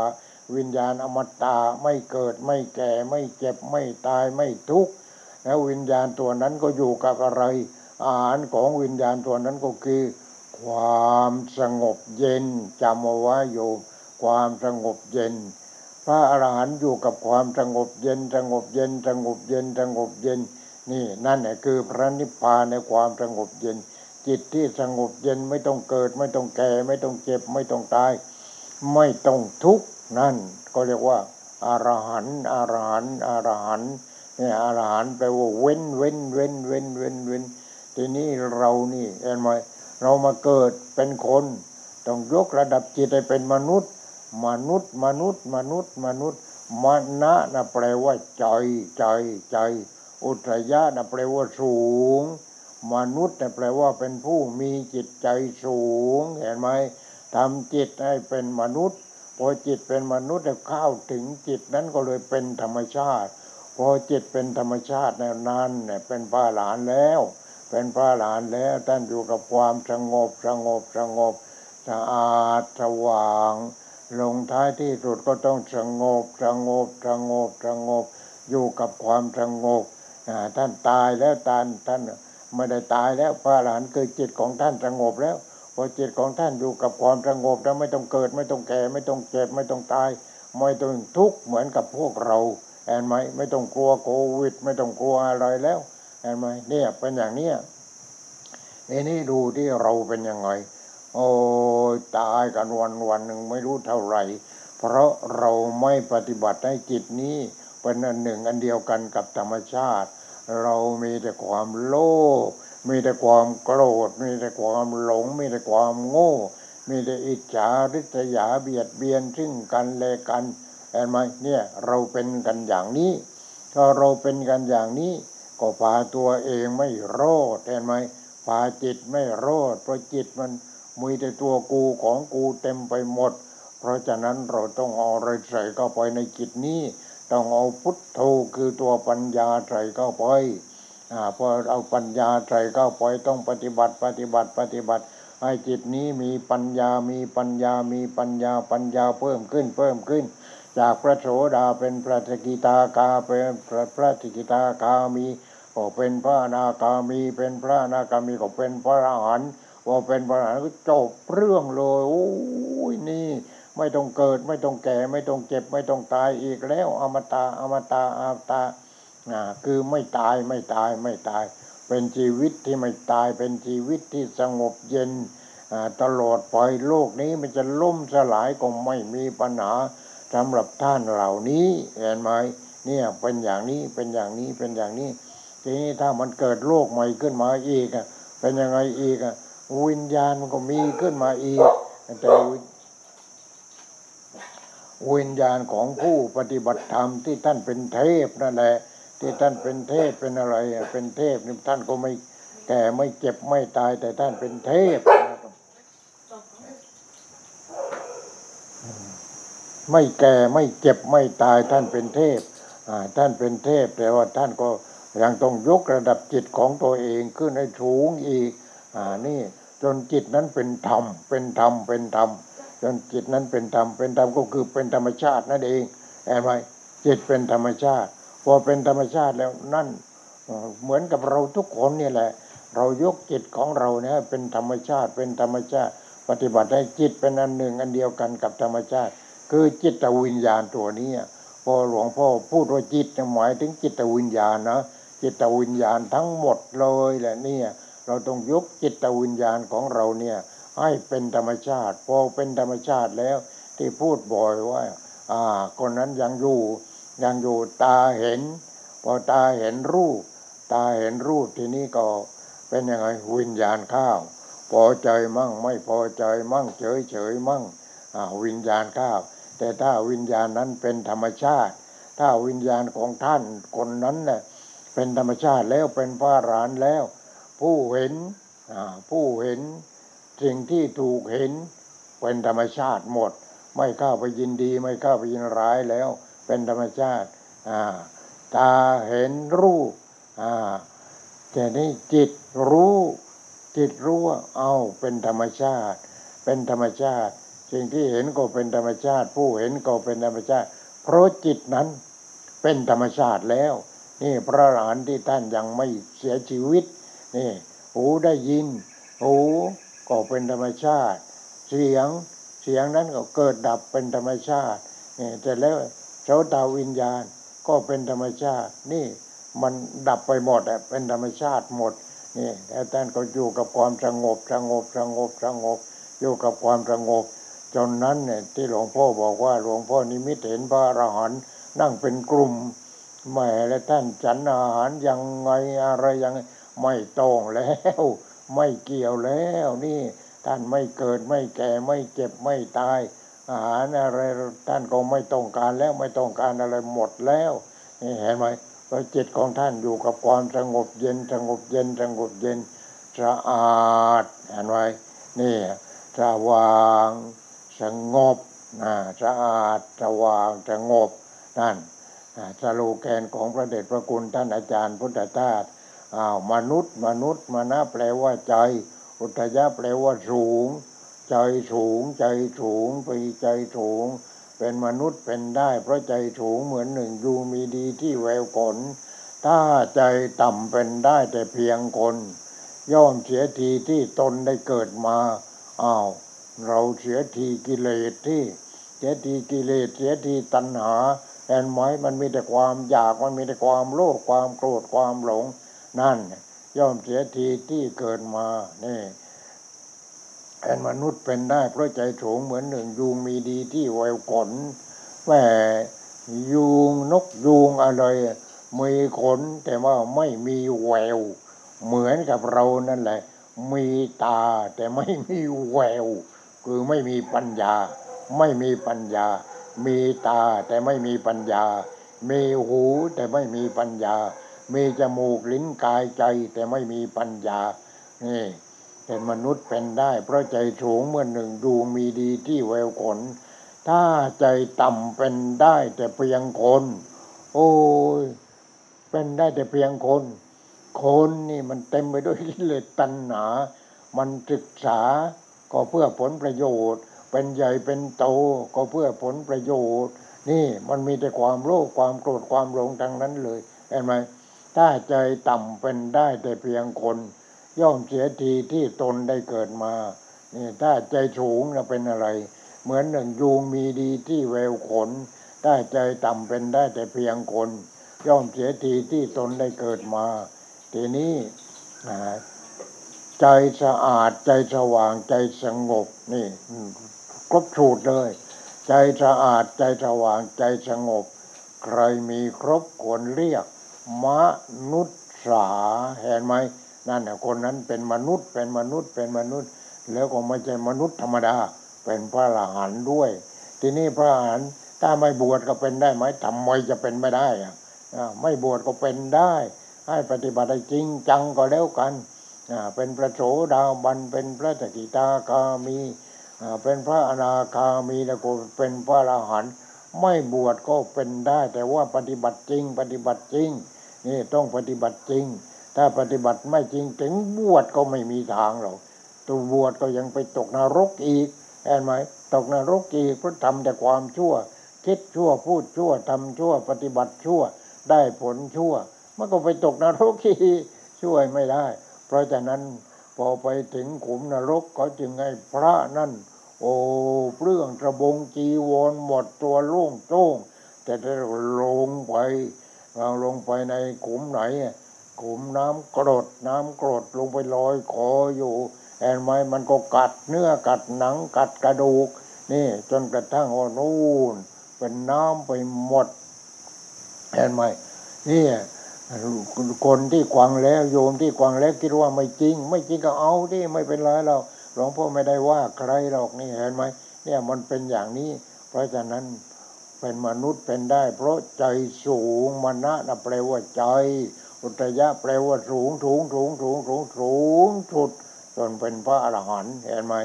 วิญญาณอมตะไม่เกิดไม่แก่ไม่เจ็บไม่ตายไม่ทุกข์ แล้ววิญญาณตัวนั้นก็อยู่กับอะไร อาหารของวิญญาณตัวนั้นก็คือ ความสงบเย็นจำเอาไว้โยมความสงบเย็น พระอรหันต์อยู่กับความสงบเย็นสงบเย็นสงบเย็นสงบเย็น นี่นั่นแหละคือพระนิพพานในความสงบเย็น จิตที่สงบเย็นไม่ต้องเกิด ไม่ต้องแก่ ไม่ต้องเจ็บ ไม่ต้องตาย ไม่ต้องทุกข์นั่นก็เรียกว่าอารหันต์อารหันต์อารหันต์ นี่ยอรหันต์แปลว่าเว้นเว้นเว้นเว้นเว้นเว้นทีนี้เรานี่เห็นไหมเรามาเกิดเป็นคน ต้องยกระดับจิตให้เป็นมนุษย์ มนุษย์ มนุษย์ มนุษย์ มนุษย์มนะนะแปลว่าใจใจใจ อุตรยะนะแปลว่าสูง มนุษย์นะแปลว่าเป็นผู้มีจิตใจสูง เห็นไหมทำจิตให้เป็นมนุษย์พอจิตเป็นมนุษย์แล้วเข้าถึงจิตนั้นก็เลยเป็นธรรมชาติ พอจิตเป็นธรรมชาติแล้วนั้นเนี่ยเป็นพระหลานแล้ว เป็นพระหลานแล้วท่านอยู่กับความสงบสงบสงบสะอาดสว่าง ลงท้ายที่สุดก็ต้องสงบสงบสงบสงบ อยู่กับความสงบท่านตายแล้วท่านท่านไม่ได้ตายแล้วพระอรหันคือจิตของท่านสงบแล้วพอจิตของท่านอยู่กับความสงบแล้วไม่ต้องเกิด ไม่ต้องแก่ ไม่ต้องเจ็บไม่ต้องตาย ไม่ต้องทุกข์เหมือนกับพวกเรา เห็นไหมไม่ต้องกลัวโควิด ไม่ต้องกลัวอะไรแล้วเห็นไหมเนี่ยเป็นอย่างเนี้ยไอ้นี่ดูที่เราเป็นยังไง โอ้ยตายกันวันวันหนึ่งไม่รู้เท่าไหร่ เพราะเราไม่ปฏิบัติให้จิตนี้เป็นอันหนึ่งอันเดียวกันกับธรรมชาติ เรามีแต่ความโลภมีแต่ความโกรธ มีแต่ความหลง มีแต่ความโง่ มีแต่อิจฉาริษยาเบียดเบียนซึ่งกันและกัน เห็นไหมเนี่ยเราเป็นกันอย่างนี้ ถ้าเราเป็นกันอย่างนี้ ก็พาตัวเองไม่รอดเห็นไหมพาจิตไม่รอดเพราะจิตมันมีแต่ตัวกูของกูเต็มไปหมด เพราะฉะนั้นเราต้องเอาอะไรใส่เข้าไปในจิตนี้ ต้องเอาพุทโธคือตัวปัญญาใส่เข้าไปอ่าพอเอาปัญญาใส่เข้าไปต้องปฏิบัติปฏิบัติปฏิบัติให้จิตนี้มีปัญญามีปัญญามีปัญญาปัญญาเพิ่มขึ้นเพิ่มขึ้น จากพระโสดาเป็นพระสกิทาคาเป็นพระพระสกิทาคามีก็เป็นพระนาคามีเป็นพระนาคามีก็เป็นพระอรหันต์พอเป็นพระอรหันต์ก็จบเรื่องเลยโอ้ยนี่ไม่ต้องเกิดไม่ต้องแก่ไม่ต้องเจ็บไม่ต้องตายอีกแล้ว อมตะอมตะอมตะอ่าคือไม่ตายไม่ตายไม่ตาย เป็นชีวิตที่ไม่ตายเป็นชีวิตที่สงบเย็นตลอดไปโลกนี้มันจะล่มสลายก็ไม่มีปัญหา สำหรับท่านเหล่านี้เห็นไหมเนี่ยเป็นอย่างนี้เป็นอย่างนี้เป็นอย่างนี้ ทีนี้ถ้ามันเกิดโลกใหม่ขึ้นมาอีกอะเป็นยังไงอีกอะวิญญาณมันก็มีขึ้นมาอีกแต่วิญญาณของผู้ปฏิบัติธรรมที่ท่านเป็นเทพนั่นแหละ ที่ท่านเป็นเทพเป็นอะไร เป็นเทพนี่ท่านก็ไม่แก่ไม่เจ็บไม่ตายแต่ท่านเป็นเทพนะครับ ไม่แก่ไม่เจ็บไม่ตายท่านเป็นเทพท่านเป็นเทพ แต่ว่าท่านก็ยังต้องยกระดับจิตของตัวเองขึ้นให้สูงอีกอนี่จนจิตนั้นเป็นธรรม เป็นธรรม เป็นธรรม จนจิตนั้นเป็นธรรม เป็นธรรมก็คือเป็นธรรมชาตินั่นเองเห็นไหมจิตเป็นธรรมชาติ พอเป็นธรรมชาติแล้วนั่นเอ่อเหมือนกับเราทุกคนเนี่ยแหละ เรายกจิตของเราเนี่ยเป็นธรรมชาติ เป็นธรรมชาติ ปฏิบัติให้จิตเป็นอันหนึ่งอันเดียวกันกับธรรมชาติ คือจิตวิญญาณตัวนี้พอหลวงพ่อพูดว่าจิตหมายถึงจิตวิญญาณนะจิตวิญญาณทั้งหมดเลยแหละเนี่ย เราต้องยกจิตวิญญาณของเราเนี่ยให้เป็นธรรมชาติ พอเป็นธรรมชาติแล้ว ที่พูดบ่อยว่า อ่า คนนั้นยังอยู่ยังอยู่ตาเห็น พอตาเห็นรูป ตาเห็นรูปทีนี้ก็เป็นยังไงวิญญาณข้าว พอใจมั่งไม่พอใจมั่งเฉยเฉยมั่งอ่าวิญญาณข้าว แต่ถ้าวิญญาณนั้นเป็นธรรมชาติ ถ้าวิญญาณของท่านคนนั้นเน่ยเป็นธรรมชาติแล้วเป็นพระรหันแล้ว ผู้เห็นผู้เห็นสิ่งที่ถูกเห็นเป็นธรรมชาติหมด ไม่เข้าไปยินดี ไม่เข้าไปยินร้ายแล้ว เป็นธรรมชาติตาเห็นรูปแต่นี่จิตรู้ จิตรู้ว่าเอาเป็นธรรมชาติ เป็นธรรมชาติ สิ่งที่เห็นก็เป็นธรรมชาติ ผู้เห็นก็เป็นธรรมชาติเพราะจิตนั้นเป็นธรรมชาติแล้ว นี่พระอรหันต์ที่ท่านยังไม่เสียชีวิตนี่หูได้ยินหูก็เป็นธรรมชาติ เสียงเสียงนั้นก็เกิดดับเป็นธรรมชาตินี่แต่แล้วโสตวิญญาณก็เป็นธรรมชาติ นี่มันดับไปหมดอะเป็นธรรมชาติหมดนี่แต่ท่านก็อยู่กับความสงบสงบสงบสงบอยู่กับความสงบ จนนั้นเนี่ยที่หลวงพ่อบอกว่าหลวงพ่อนิมิตเห็นพระอรหันต์นั่งเป็นกลุ่มแหมและท่านฉันอาหารยังไงอะไรยังไงไม่ต้องแล้ว ไม่เกี่ยวแล้วนี่ ท่านไม่เกิดไม่แก่ไม่เจ็บไม่ตาย อาหารอะไรท่านก็ไม่ต้องการแล้วไม่ต้องการอะไรหมดแล้วนี่เห็นไหมพราะจิตของท่านอยู่กับความสงบเย็นสงบเย็นสงบเย็นสะอาดเห็นไหมนี่สว่าง สงบนะสะอาดสว่างสงบนั่นสโลแกนของพระเดชพระคุณท่านอาจารย์พุทธทาสอ้าวมนุษย์ มนุษย์มนะแปลว่าใจ อุทยะแปลว่าสูง ใจสูง ใจสูงไปใจสูง เป็นมนุษย์เป็นได้ เพราะใจสูงเหมือนหนึ่งยูมีดีที่แววขน ถ้าใจต่ำเป็นได้แต่เพียงคน ย่อมเสียทีที่ตนได้เกิดมาอ้าว เราเสียทีกิเลสที่เสียทีกิเลสเสียทีตัณหาแอนไหมมันมีแต่ความอยากมันมีแต่ความโลภความโกรธความหลง นั่น ย่อมเสียทีที่เกิดมานี่แอนมนุษย์เป็นได้ เพราะใจสูงเหมือนหนึ่งยุงมีดีที่แววขนแหมยุงนกยุงอะไรมีขนแต่ว่าไม่มีแวว เหมือนกับเรานั่นแหละ มีตาแต่ไม่มีแวว คือไม่มีปัญญา ไม่มีปัญญา มีตาแต่ไม่มีปัญญา มีหูแต่ไม่มีปัญญา มีจมูกลิ้นกายใจแต่ไม่มีปัญญา นี่เป็นมนุษย์เป็นได้ เพราะใจสูงเมื่อหนึ่งดูมีดีที่แววขน ถ้าใจต่ำเป็นได้แต่เพียงคน โอ้ย เป็นได้แต่เพียงคน คนนี่มันเต็มไปด้วยกิเลสตัณหา มันศึกษา ก็เพื่อผลประโยชน์ เป็นใหญ่เป็นโตก็เพื่อผลประโยชน์ นี่มันมีแต่ความโลภความโกรธความหลงทั้งนั้นเลยเห็นไหมถ้าใจต่ำเป็นได้แต่เพียงคน ย่อมเสียทีที่ตนได้เกิดมานี่ถ้าใจสูงจะเป็นอะไร เหมือนหนึ่งยูงมีดีที่แววขน ถ้าใจต่ำเป็นได้แต่เพียงคน ย่อมเสียทีที่ตนได้เกิดมา ทีนี้อ่า ใจสะอาดใจสว่างใจสงบนี่ครบสูตรเลย ใจสะอาดใจสว่างใจสงบ ใครมีครบควรเรียก มนุษย์สาเห็นไหมนั่นน่ะคนนั้นเป็นมนุษย์เป็นมนุษย์เป็นมนุษย์ แล้วก็ไม่ใช่มนุษย์ธรรมดา เป็นพระอรหันต์ด้วย ทีนี้พระอรหันต์ถ้าไม่บวชก็เป็นได้ไหมทำไมจะเป็นไม่ได้อะไม่บวชก็เป็นได้ ให้ปฏิบัติจริงจังก็แล้วกัน เป็นพระโสดาบันเป็นพระสกิตาคามีอ่าเป็นพระอนาคามีแล้วก็เป็นพระอรหันต์ไม่บวชก็เป็นได้ แต่ว่าปฏิบัติจริง ปฏิบัติจริงนี่ต้องปฏิบัติจริง ถ้าปฏิบัติไม่จริงถึงบวชก็ไม่มีทางหรอกตัวบวชก็ยังไปตกนรกอีกเห็นไหมตกนรกอีกเพราะทำแต่ความชั่ว คิดชั่วพูดชั่วทำชั่ว ปฏิบัติชั่ว ได้ผลชั่ว มันก็ไปตกนรกอีกช่วยไม่ได้ เพราะฉะนั้นพอไปถึงขุมนรกก็จึงให้พระนั่น โอ้เปลื้องกระบงจีวรหมดตัวโล่งโจ้งแต่ถ้าลงไปเราลงไปในขุมไหนขุมน้ำกรดน้ำกรดลงไปลอยคออยู่ แอนไหมมันก็กัดเนื้อกัดหนังกัดกระดูก นี่จนกระทั่งว่านู่นเป็นน้ำไปหมดเห็นไหมนี่ คนที่กวางแล้วโยมที่กวางแล้วคิดว่าไม่จริง ไม่จริงก็เอาที่ไม่เป็นไรเราหลวงพ่อไม่ได้ว่าใครหรอกนี่เห็นไหมเนี่ยมันเป็นอย่างนี้ เพราะฉะนั้นเป็นมนุษย์เป็นได้ เพราะใจสูงมณะนะแปลว่าใจ อุตยะแปลว่าสูงสูงสูงสูงสูงสูงสุดจนเป็นพระอรหันต์เห็นไหม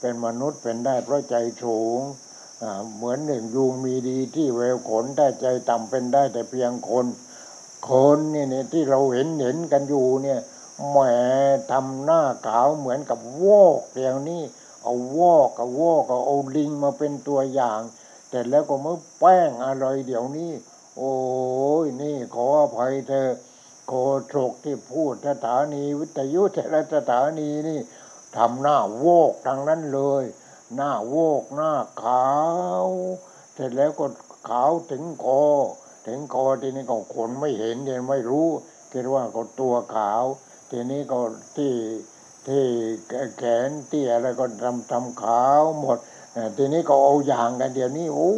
เป็นมนุษย์เป็นได้ เพราะใจสูงเหมือนหนึ่งยุงมีดีที่แววขนได้ใจต่ำเป็นได้แต่เพียงคน คนเนี่ยที่เราเห็นเห็นกันอยู่เนี่ยแหมทำหน้าขาวเหมือนกับวอกเดี๋ยวนี้เอาวอกกับวอกกับเอาลิงมาเป็นตัวอย่าง แต่แล้วก็มื่อแป้งอะไรเดี๋ยวนี้ โอ้ยนี่ขออภัยเธอโคโศกที่พูดสถานีวิทยุแต่ละสถานีนี่ทำหน้าโวกทางนั้นเลย หน้าโวกหน้าขาว เสร็จแล้วก็ขาวถึงคอ ถึงคอทีนี้ก็คนไม่เห็นยังไม่รู้คิดว่าก็ตัวขาว ทีนี้ก็ที่ที่แขนที่อะไรก็ทำทำขาวหมดทีนี้ก็เอาอย่างกันเดี๋ยวนี้โอ้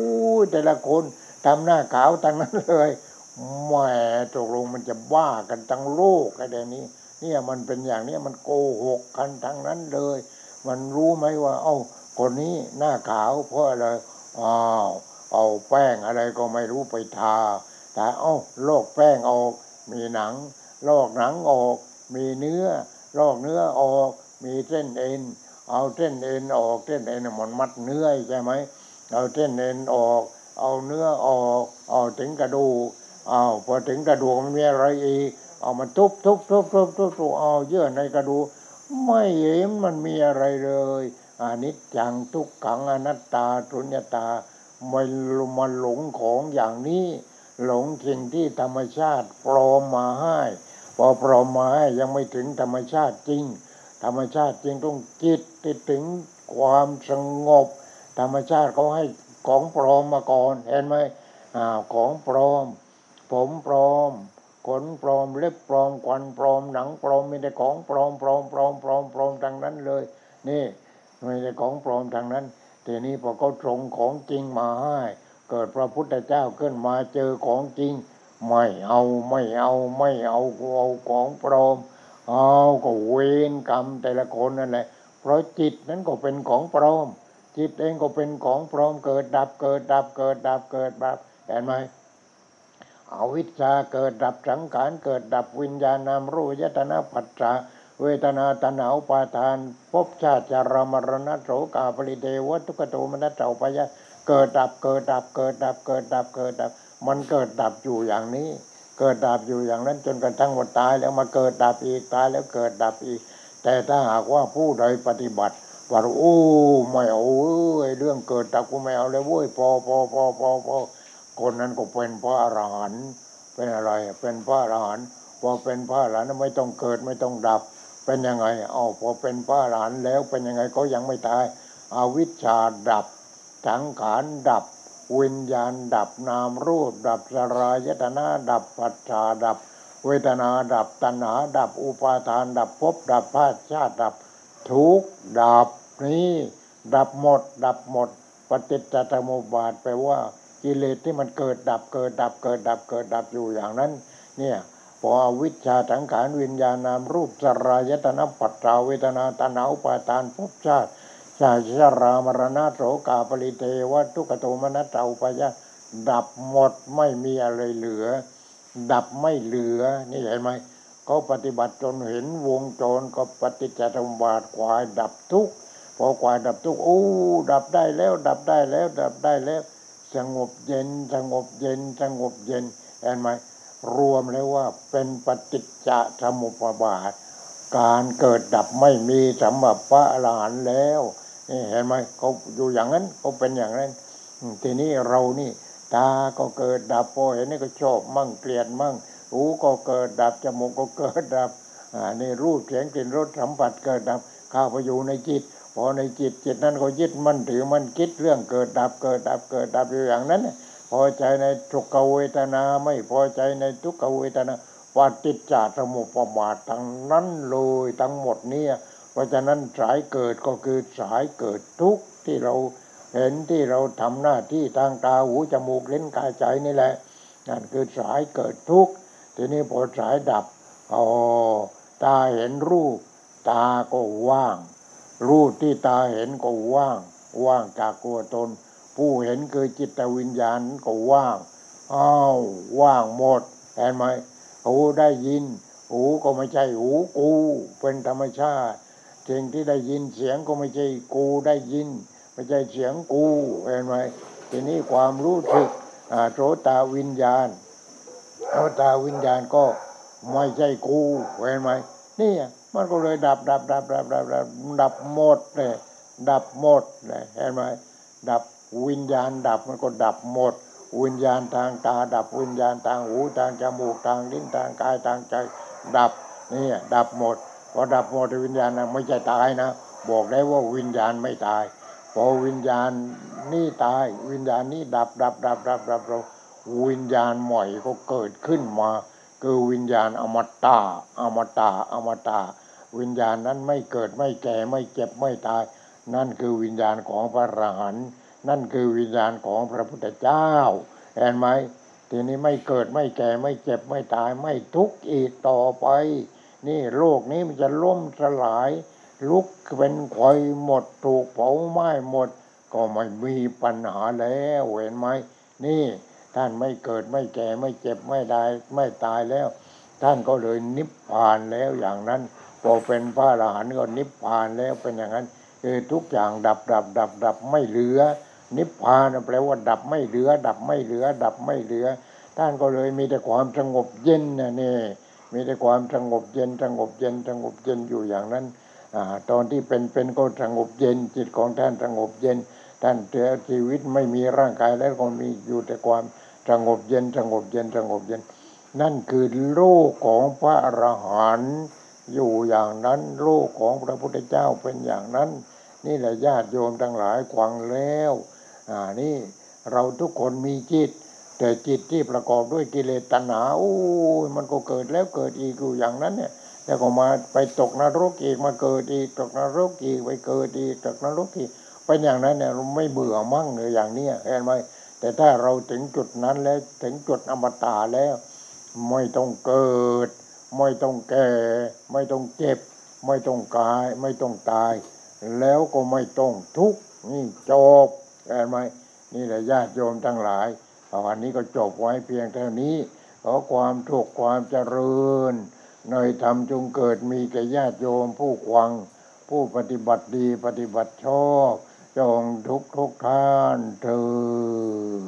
แต่ละคนทำหน้าขาวทั้งนั้นเลยแหมตกลงมันจะบ้ากันทั้งโลกอะไรนี้ เนี่ยมันเป็นอย่างนี้มันโกหกกันทั้งนั้นเลย มันรู้ไหมว่า เอ้าคนนี้หน้าขาวเพราะอะไรอ้าว เอาแป้งอะไรก็ไม่รู้ไปทาแต่เอ้าโลกแป้งออก มีหนัง ลอกหนังออก มีเนื้อ ลอกเนื้อออก มีเส้นเอ็น เอาเส้นเอ็นออกเส้นเอ็นมันมัดเนื้อใช่ไหมเอาเส้นเอ็นออก เอาเนื้อออก เอาถึงกระดูกเอาพอถึงกระดูกมันมีอะไรอีกเอามาทุบทุบทุบทุบทุบทุบเอาเยื่อในกระดูกไม่เห็นมันมีอะไรเลยอนิจจังทุกขังอนัตตาสุญญตา ไม่มาหลงของอย่างนี้ หลงสิ่งที่ธรรมชาติปลอมมาให้พอปลอมมาให้ยังไม่ถึงธรรมชาติจริง ธรรมชาติจริงต้องจิตติดถึงความสงบ ธรรมชาติเขาให้ของปลอมมาก่อนเห็นไหมอ่าของปลอม ผมปลอมขนปลอมเล็บปลอมควันปลอมหนังปลอมมีแต่ของปลอมปลอมปลอมปลอมปลอมทางนั้นเลย นี่มีแต่ของปลอมทางนั้น ทีนี้พอเขาตรงของจริงมาให้ เกิดพระพุทธเจ้าขึ้นมาเจอของจริง ไม่เอาไม่เอาไม่เอาเอาของปลอมเอาก็เวรกรรมแต่ละคนนั่นแหละ เพราะจิตนั้นก็เป็นของปลอม จิตเองก็เป็นของปลอมเกิดดับเกิดดับเกิดดับเกิดดับเห็นไหมอวิชชาเกิดดับสังขารเกิดดับวิญญาณนามรูยตนาปัจจา เวทนาตนาอุปาทานภพชาติจารมรณะโสกาปริเทวทุกโทมนัสเจ้าปยะเกิดดับเกิดดับเกิดดับเกิดดับเกิดดับ มันเกิดดับอยู่อย่างนี้ เกิดดับอยู่อย่างนั้นจนกระทั่งวันตายแล้วมาเกิดดับอีกตายแล้วเกิดดับอีก แต่ถ้าหากว่าผู้ใดปฏิบัติว่าโอ้ไม่เอาเอ้ยเรื่องเกิดดับกูไม่เอาเลยเว้ยพอพอพอพอพอคนนั้นก็เป็นพระอรหันต์เป็นอะไรเป็นพระอรหันต์พอเป็นพระอรหันต์ไม่ต้องเกิดไม่ต้องดับ เป็นยังไงเอาพอเป็นพระอรหันแล้วเป็นยังไงก็ยังไม่ตายอาวิชชาดับสังขารดับ วิญญาณดับนามรูป ดับสรายตนาดับปัจจาดับ เวทนาดับตัณหาดับอุปาทาน ดับภพดับพาชาติดับทุกดับนี้ดับหมด ดับหมดปฏิจจสมุปบาทแปลว่ากิเลสที่มันเกิดดับเกิดดับเกิดดับเกิดดับอยู่อย่างนั้น เนี่ย พอวิชาทังขานวิญญาณนามรูปสรายตนะปัตตาเวทนาตนาอุปาทานภพชาติชาชรามรณะโสกาปริเทวทุกโทมนัสเตาปยะดับหมดไม่มีอะไรเหลือ ดับไม่เหลือ นี่เห็นไหมเขาปฏิบัติจนเห็นวงจรก็ปฏิจจสมบาทควายดับทุกพอควายดับทุกโอ้ดับได้แล้ว ดับได้แล้ว ดับได้แล้ว สงบเย็น สงบเย็น สงบเย็นเห็นไหม รวมแล้วว่าเป็นปฏิจจสมุปบาท การเกิดดับไม่มีสำหรับพระอรหันต์แล้วนี่เห็นไหมเขาอยู่อย่างนั้นเขาเป็นอย่างนั้น ทีนี้เรานี่ ตาก็เกิดดับพอเห็นนี่ก็ชอบมั่งเกลียดมั่งหูก็เกิดดับจมูกก็เกิดดับอ่านี่รูปเสียงกลิ่นรสสัมผัสเกิดดับข้าไปอยู่ในจิตพอในจิตจิตนั้นก็ยึดมั่นถือมันคิดเรื่องเกิดดับเกิดดับเกิดดับอยู่อย่างนั้น พอใจในทุกขเวทนา ไม่พอใจในทุกขเวทนาปฏิจจสมุปบาททั้งนั้นเลยทั้งหมดเนี่ย เพราะฉะนั้นสายเกิดก็คือสายเกิดทุกที่เราเห็นที่เราทำหน้าที่ทางตาหูจมูกลิ้นกายใจนี่แหละนั่นคือสายเกิดทุกทีนี้พอสายดับอ๋อตาเห็นรูป ตาก็ว่าง รูปที่ตาเห็นก็ว่าง ว่างจากตัวตน ผู้เห็นคือจิตวิญญาณก็ว่าง อ้าวว่างหมดเห็นไหมหูได้ยิน หูก็ไม่ใช่หูกู เป็นธรรมชาติสิ่งที่ได้ยินเสียงก็ไม่ใช่กูได้ยิน ไม่ใช่เสียงกูเห็นไหมทีนี้ความรู้สึกอ่โสตาวิญญาณโสตาวิญญาณก็ไม่ใช่กูเห็นไหมนี่มันก็เลยดับดับดับดับดับดับดับหมดเลยดับหมดเลยเห็นไหมดับ วิญญาณดับมันก็ดับหมด วิญญาณทางตา ดับวิญญาณทางหูทางจมูกทางลิ้นทางกายทางใจ ดับนี่ดับหมดพอดับหมดวิญญาณนะไม่ใช่ตายนะ บอกได้ว่าวิญญาณไม่ตายพอวิญญาณนี่ตาย วิญญาณนี่ดับดับดับดับดับดับวิญญาณใหม่ก็เกิดขึ้นมา คือวิญญาณอมตะอมตะอมตะวิญญาณนั้นไม่เกิดไม่แก่ไม่เจ็บไม่ตาย นั่นคือวิญญาณของพระอรหันต์ นั่นคือวิญญาณของพระพุทธเจ้าเห็นไหมทีนี้ไม่เกิดไม่แก่ไม่เจ็บไม่ตายไม่ทุกข์อีกต่อไป นี่โลกนี้มันจะล่มสลาย ลุกเป็นไฟหมดถูกเผาไหม้หมด ก็ไม่มีปัญหาแล้วเห็นไหมนี่ท่านไม่เกิดไม่แก่ไม่เจ็บไม่ได้ไม่ตายแล้ว ท่านก็เลยนิพพานแล้วอย่างนั้นพอเป็นพระอรหันต์ก็นิพพานแล้วเป็นอย่างนั้นคือทุกอย่างดับดับดับดับไม่เหลือ นิพพานแปลว่าดับไม่เหลือ ดับไม่เหลือ ดับไม่เหลือ ท่านก็เลยมีแต่ความสงบเย็นนะนี่มีแต่ความสงบเย็นสงบเย็นสงบเย็นอยู่อย่างนั้นอาตอนที่เป็นเป็นก็สงบเย็น จิตของท่านสงบเย็น ท่านเสียชีวิตไม่มีร่างกายแล้วก็มีอยู่แต่ความสงบเย็นสงบเย็นสงบเย็น นั่นคือโลกของพระอรหันต์อยู่อย่างนั้น โลกของพระพุทธเจ้าเป็นอย่างนั้น นี่แหละญาติโยมทั้งหลายควังแล้ว อ่านี่เราทุกคนมีจิต แต่จิตที่ประกอบด้วยกิเลสตัณหาโอ้ยมันก็เกิดแล้วเกิดอีกอยู่อย่างนั้นเนี่ยแล้วก็มาไปตกนรกอีกมาเกิดอีกตกนรกอีกไปเกิดอีกตกนรกอีกเป็นอย่างนั้นเนี่ยเราไม่เบื่อมั่งเลยอย่างเนี้ยเห็นไหมแต่ถ้าเราถึงจุดนั้นแล้วถึงจุดอมตะแล้ว ไม่ต้องเกิด ไม่ต้องแก่ ไม่ต้องเจ็บ ไม่ต้องกาย ไม่ต้องตาย แล้วก็ไม่ต้องทุกข์นี่จบ แทนไหมนี่แหละญาติโยมทั้งหลายเอาอันนี้ก็จบไว้เพียงเท่านี้ ขอความทุกข์ความเจริญในธรรมจงเกิดมีแก่ญาติโยมผู้ควัง ผู้ปฏิบัติดีปฏิบัติชอบจงทุกทุกท่านเถิด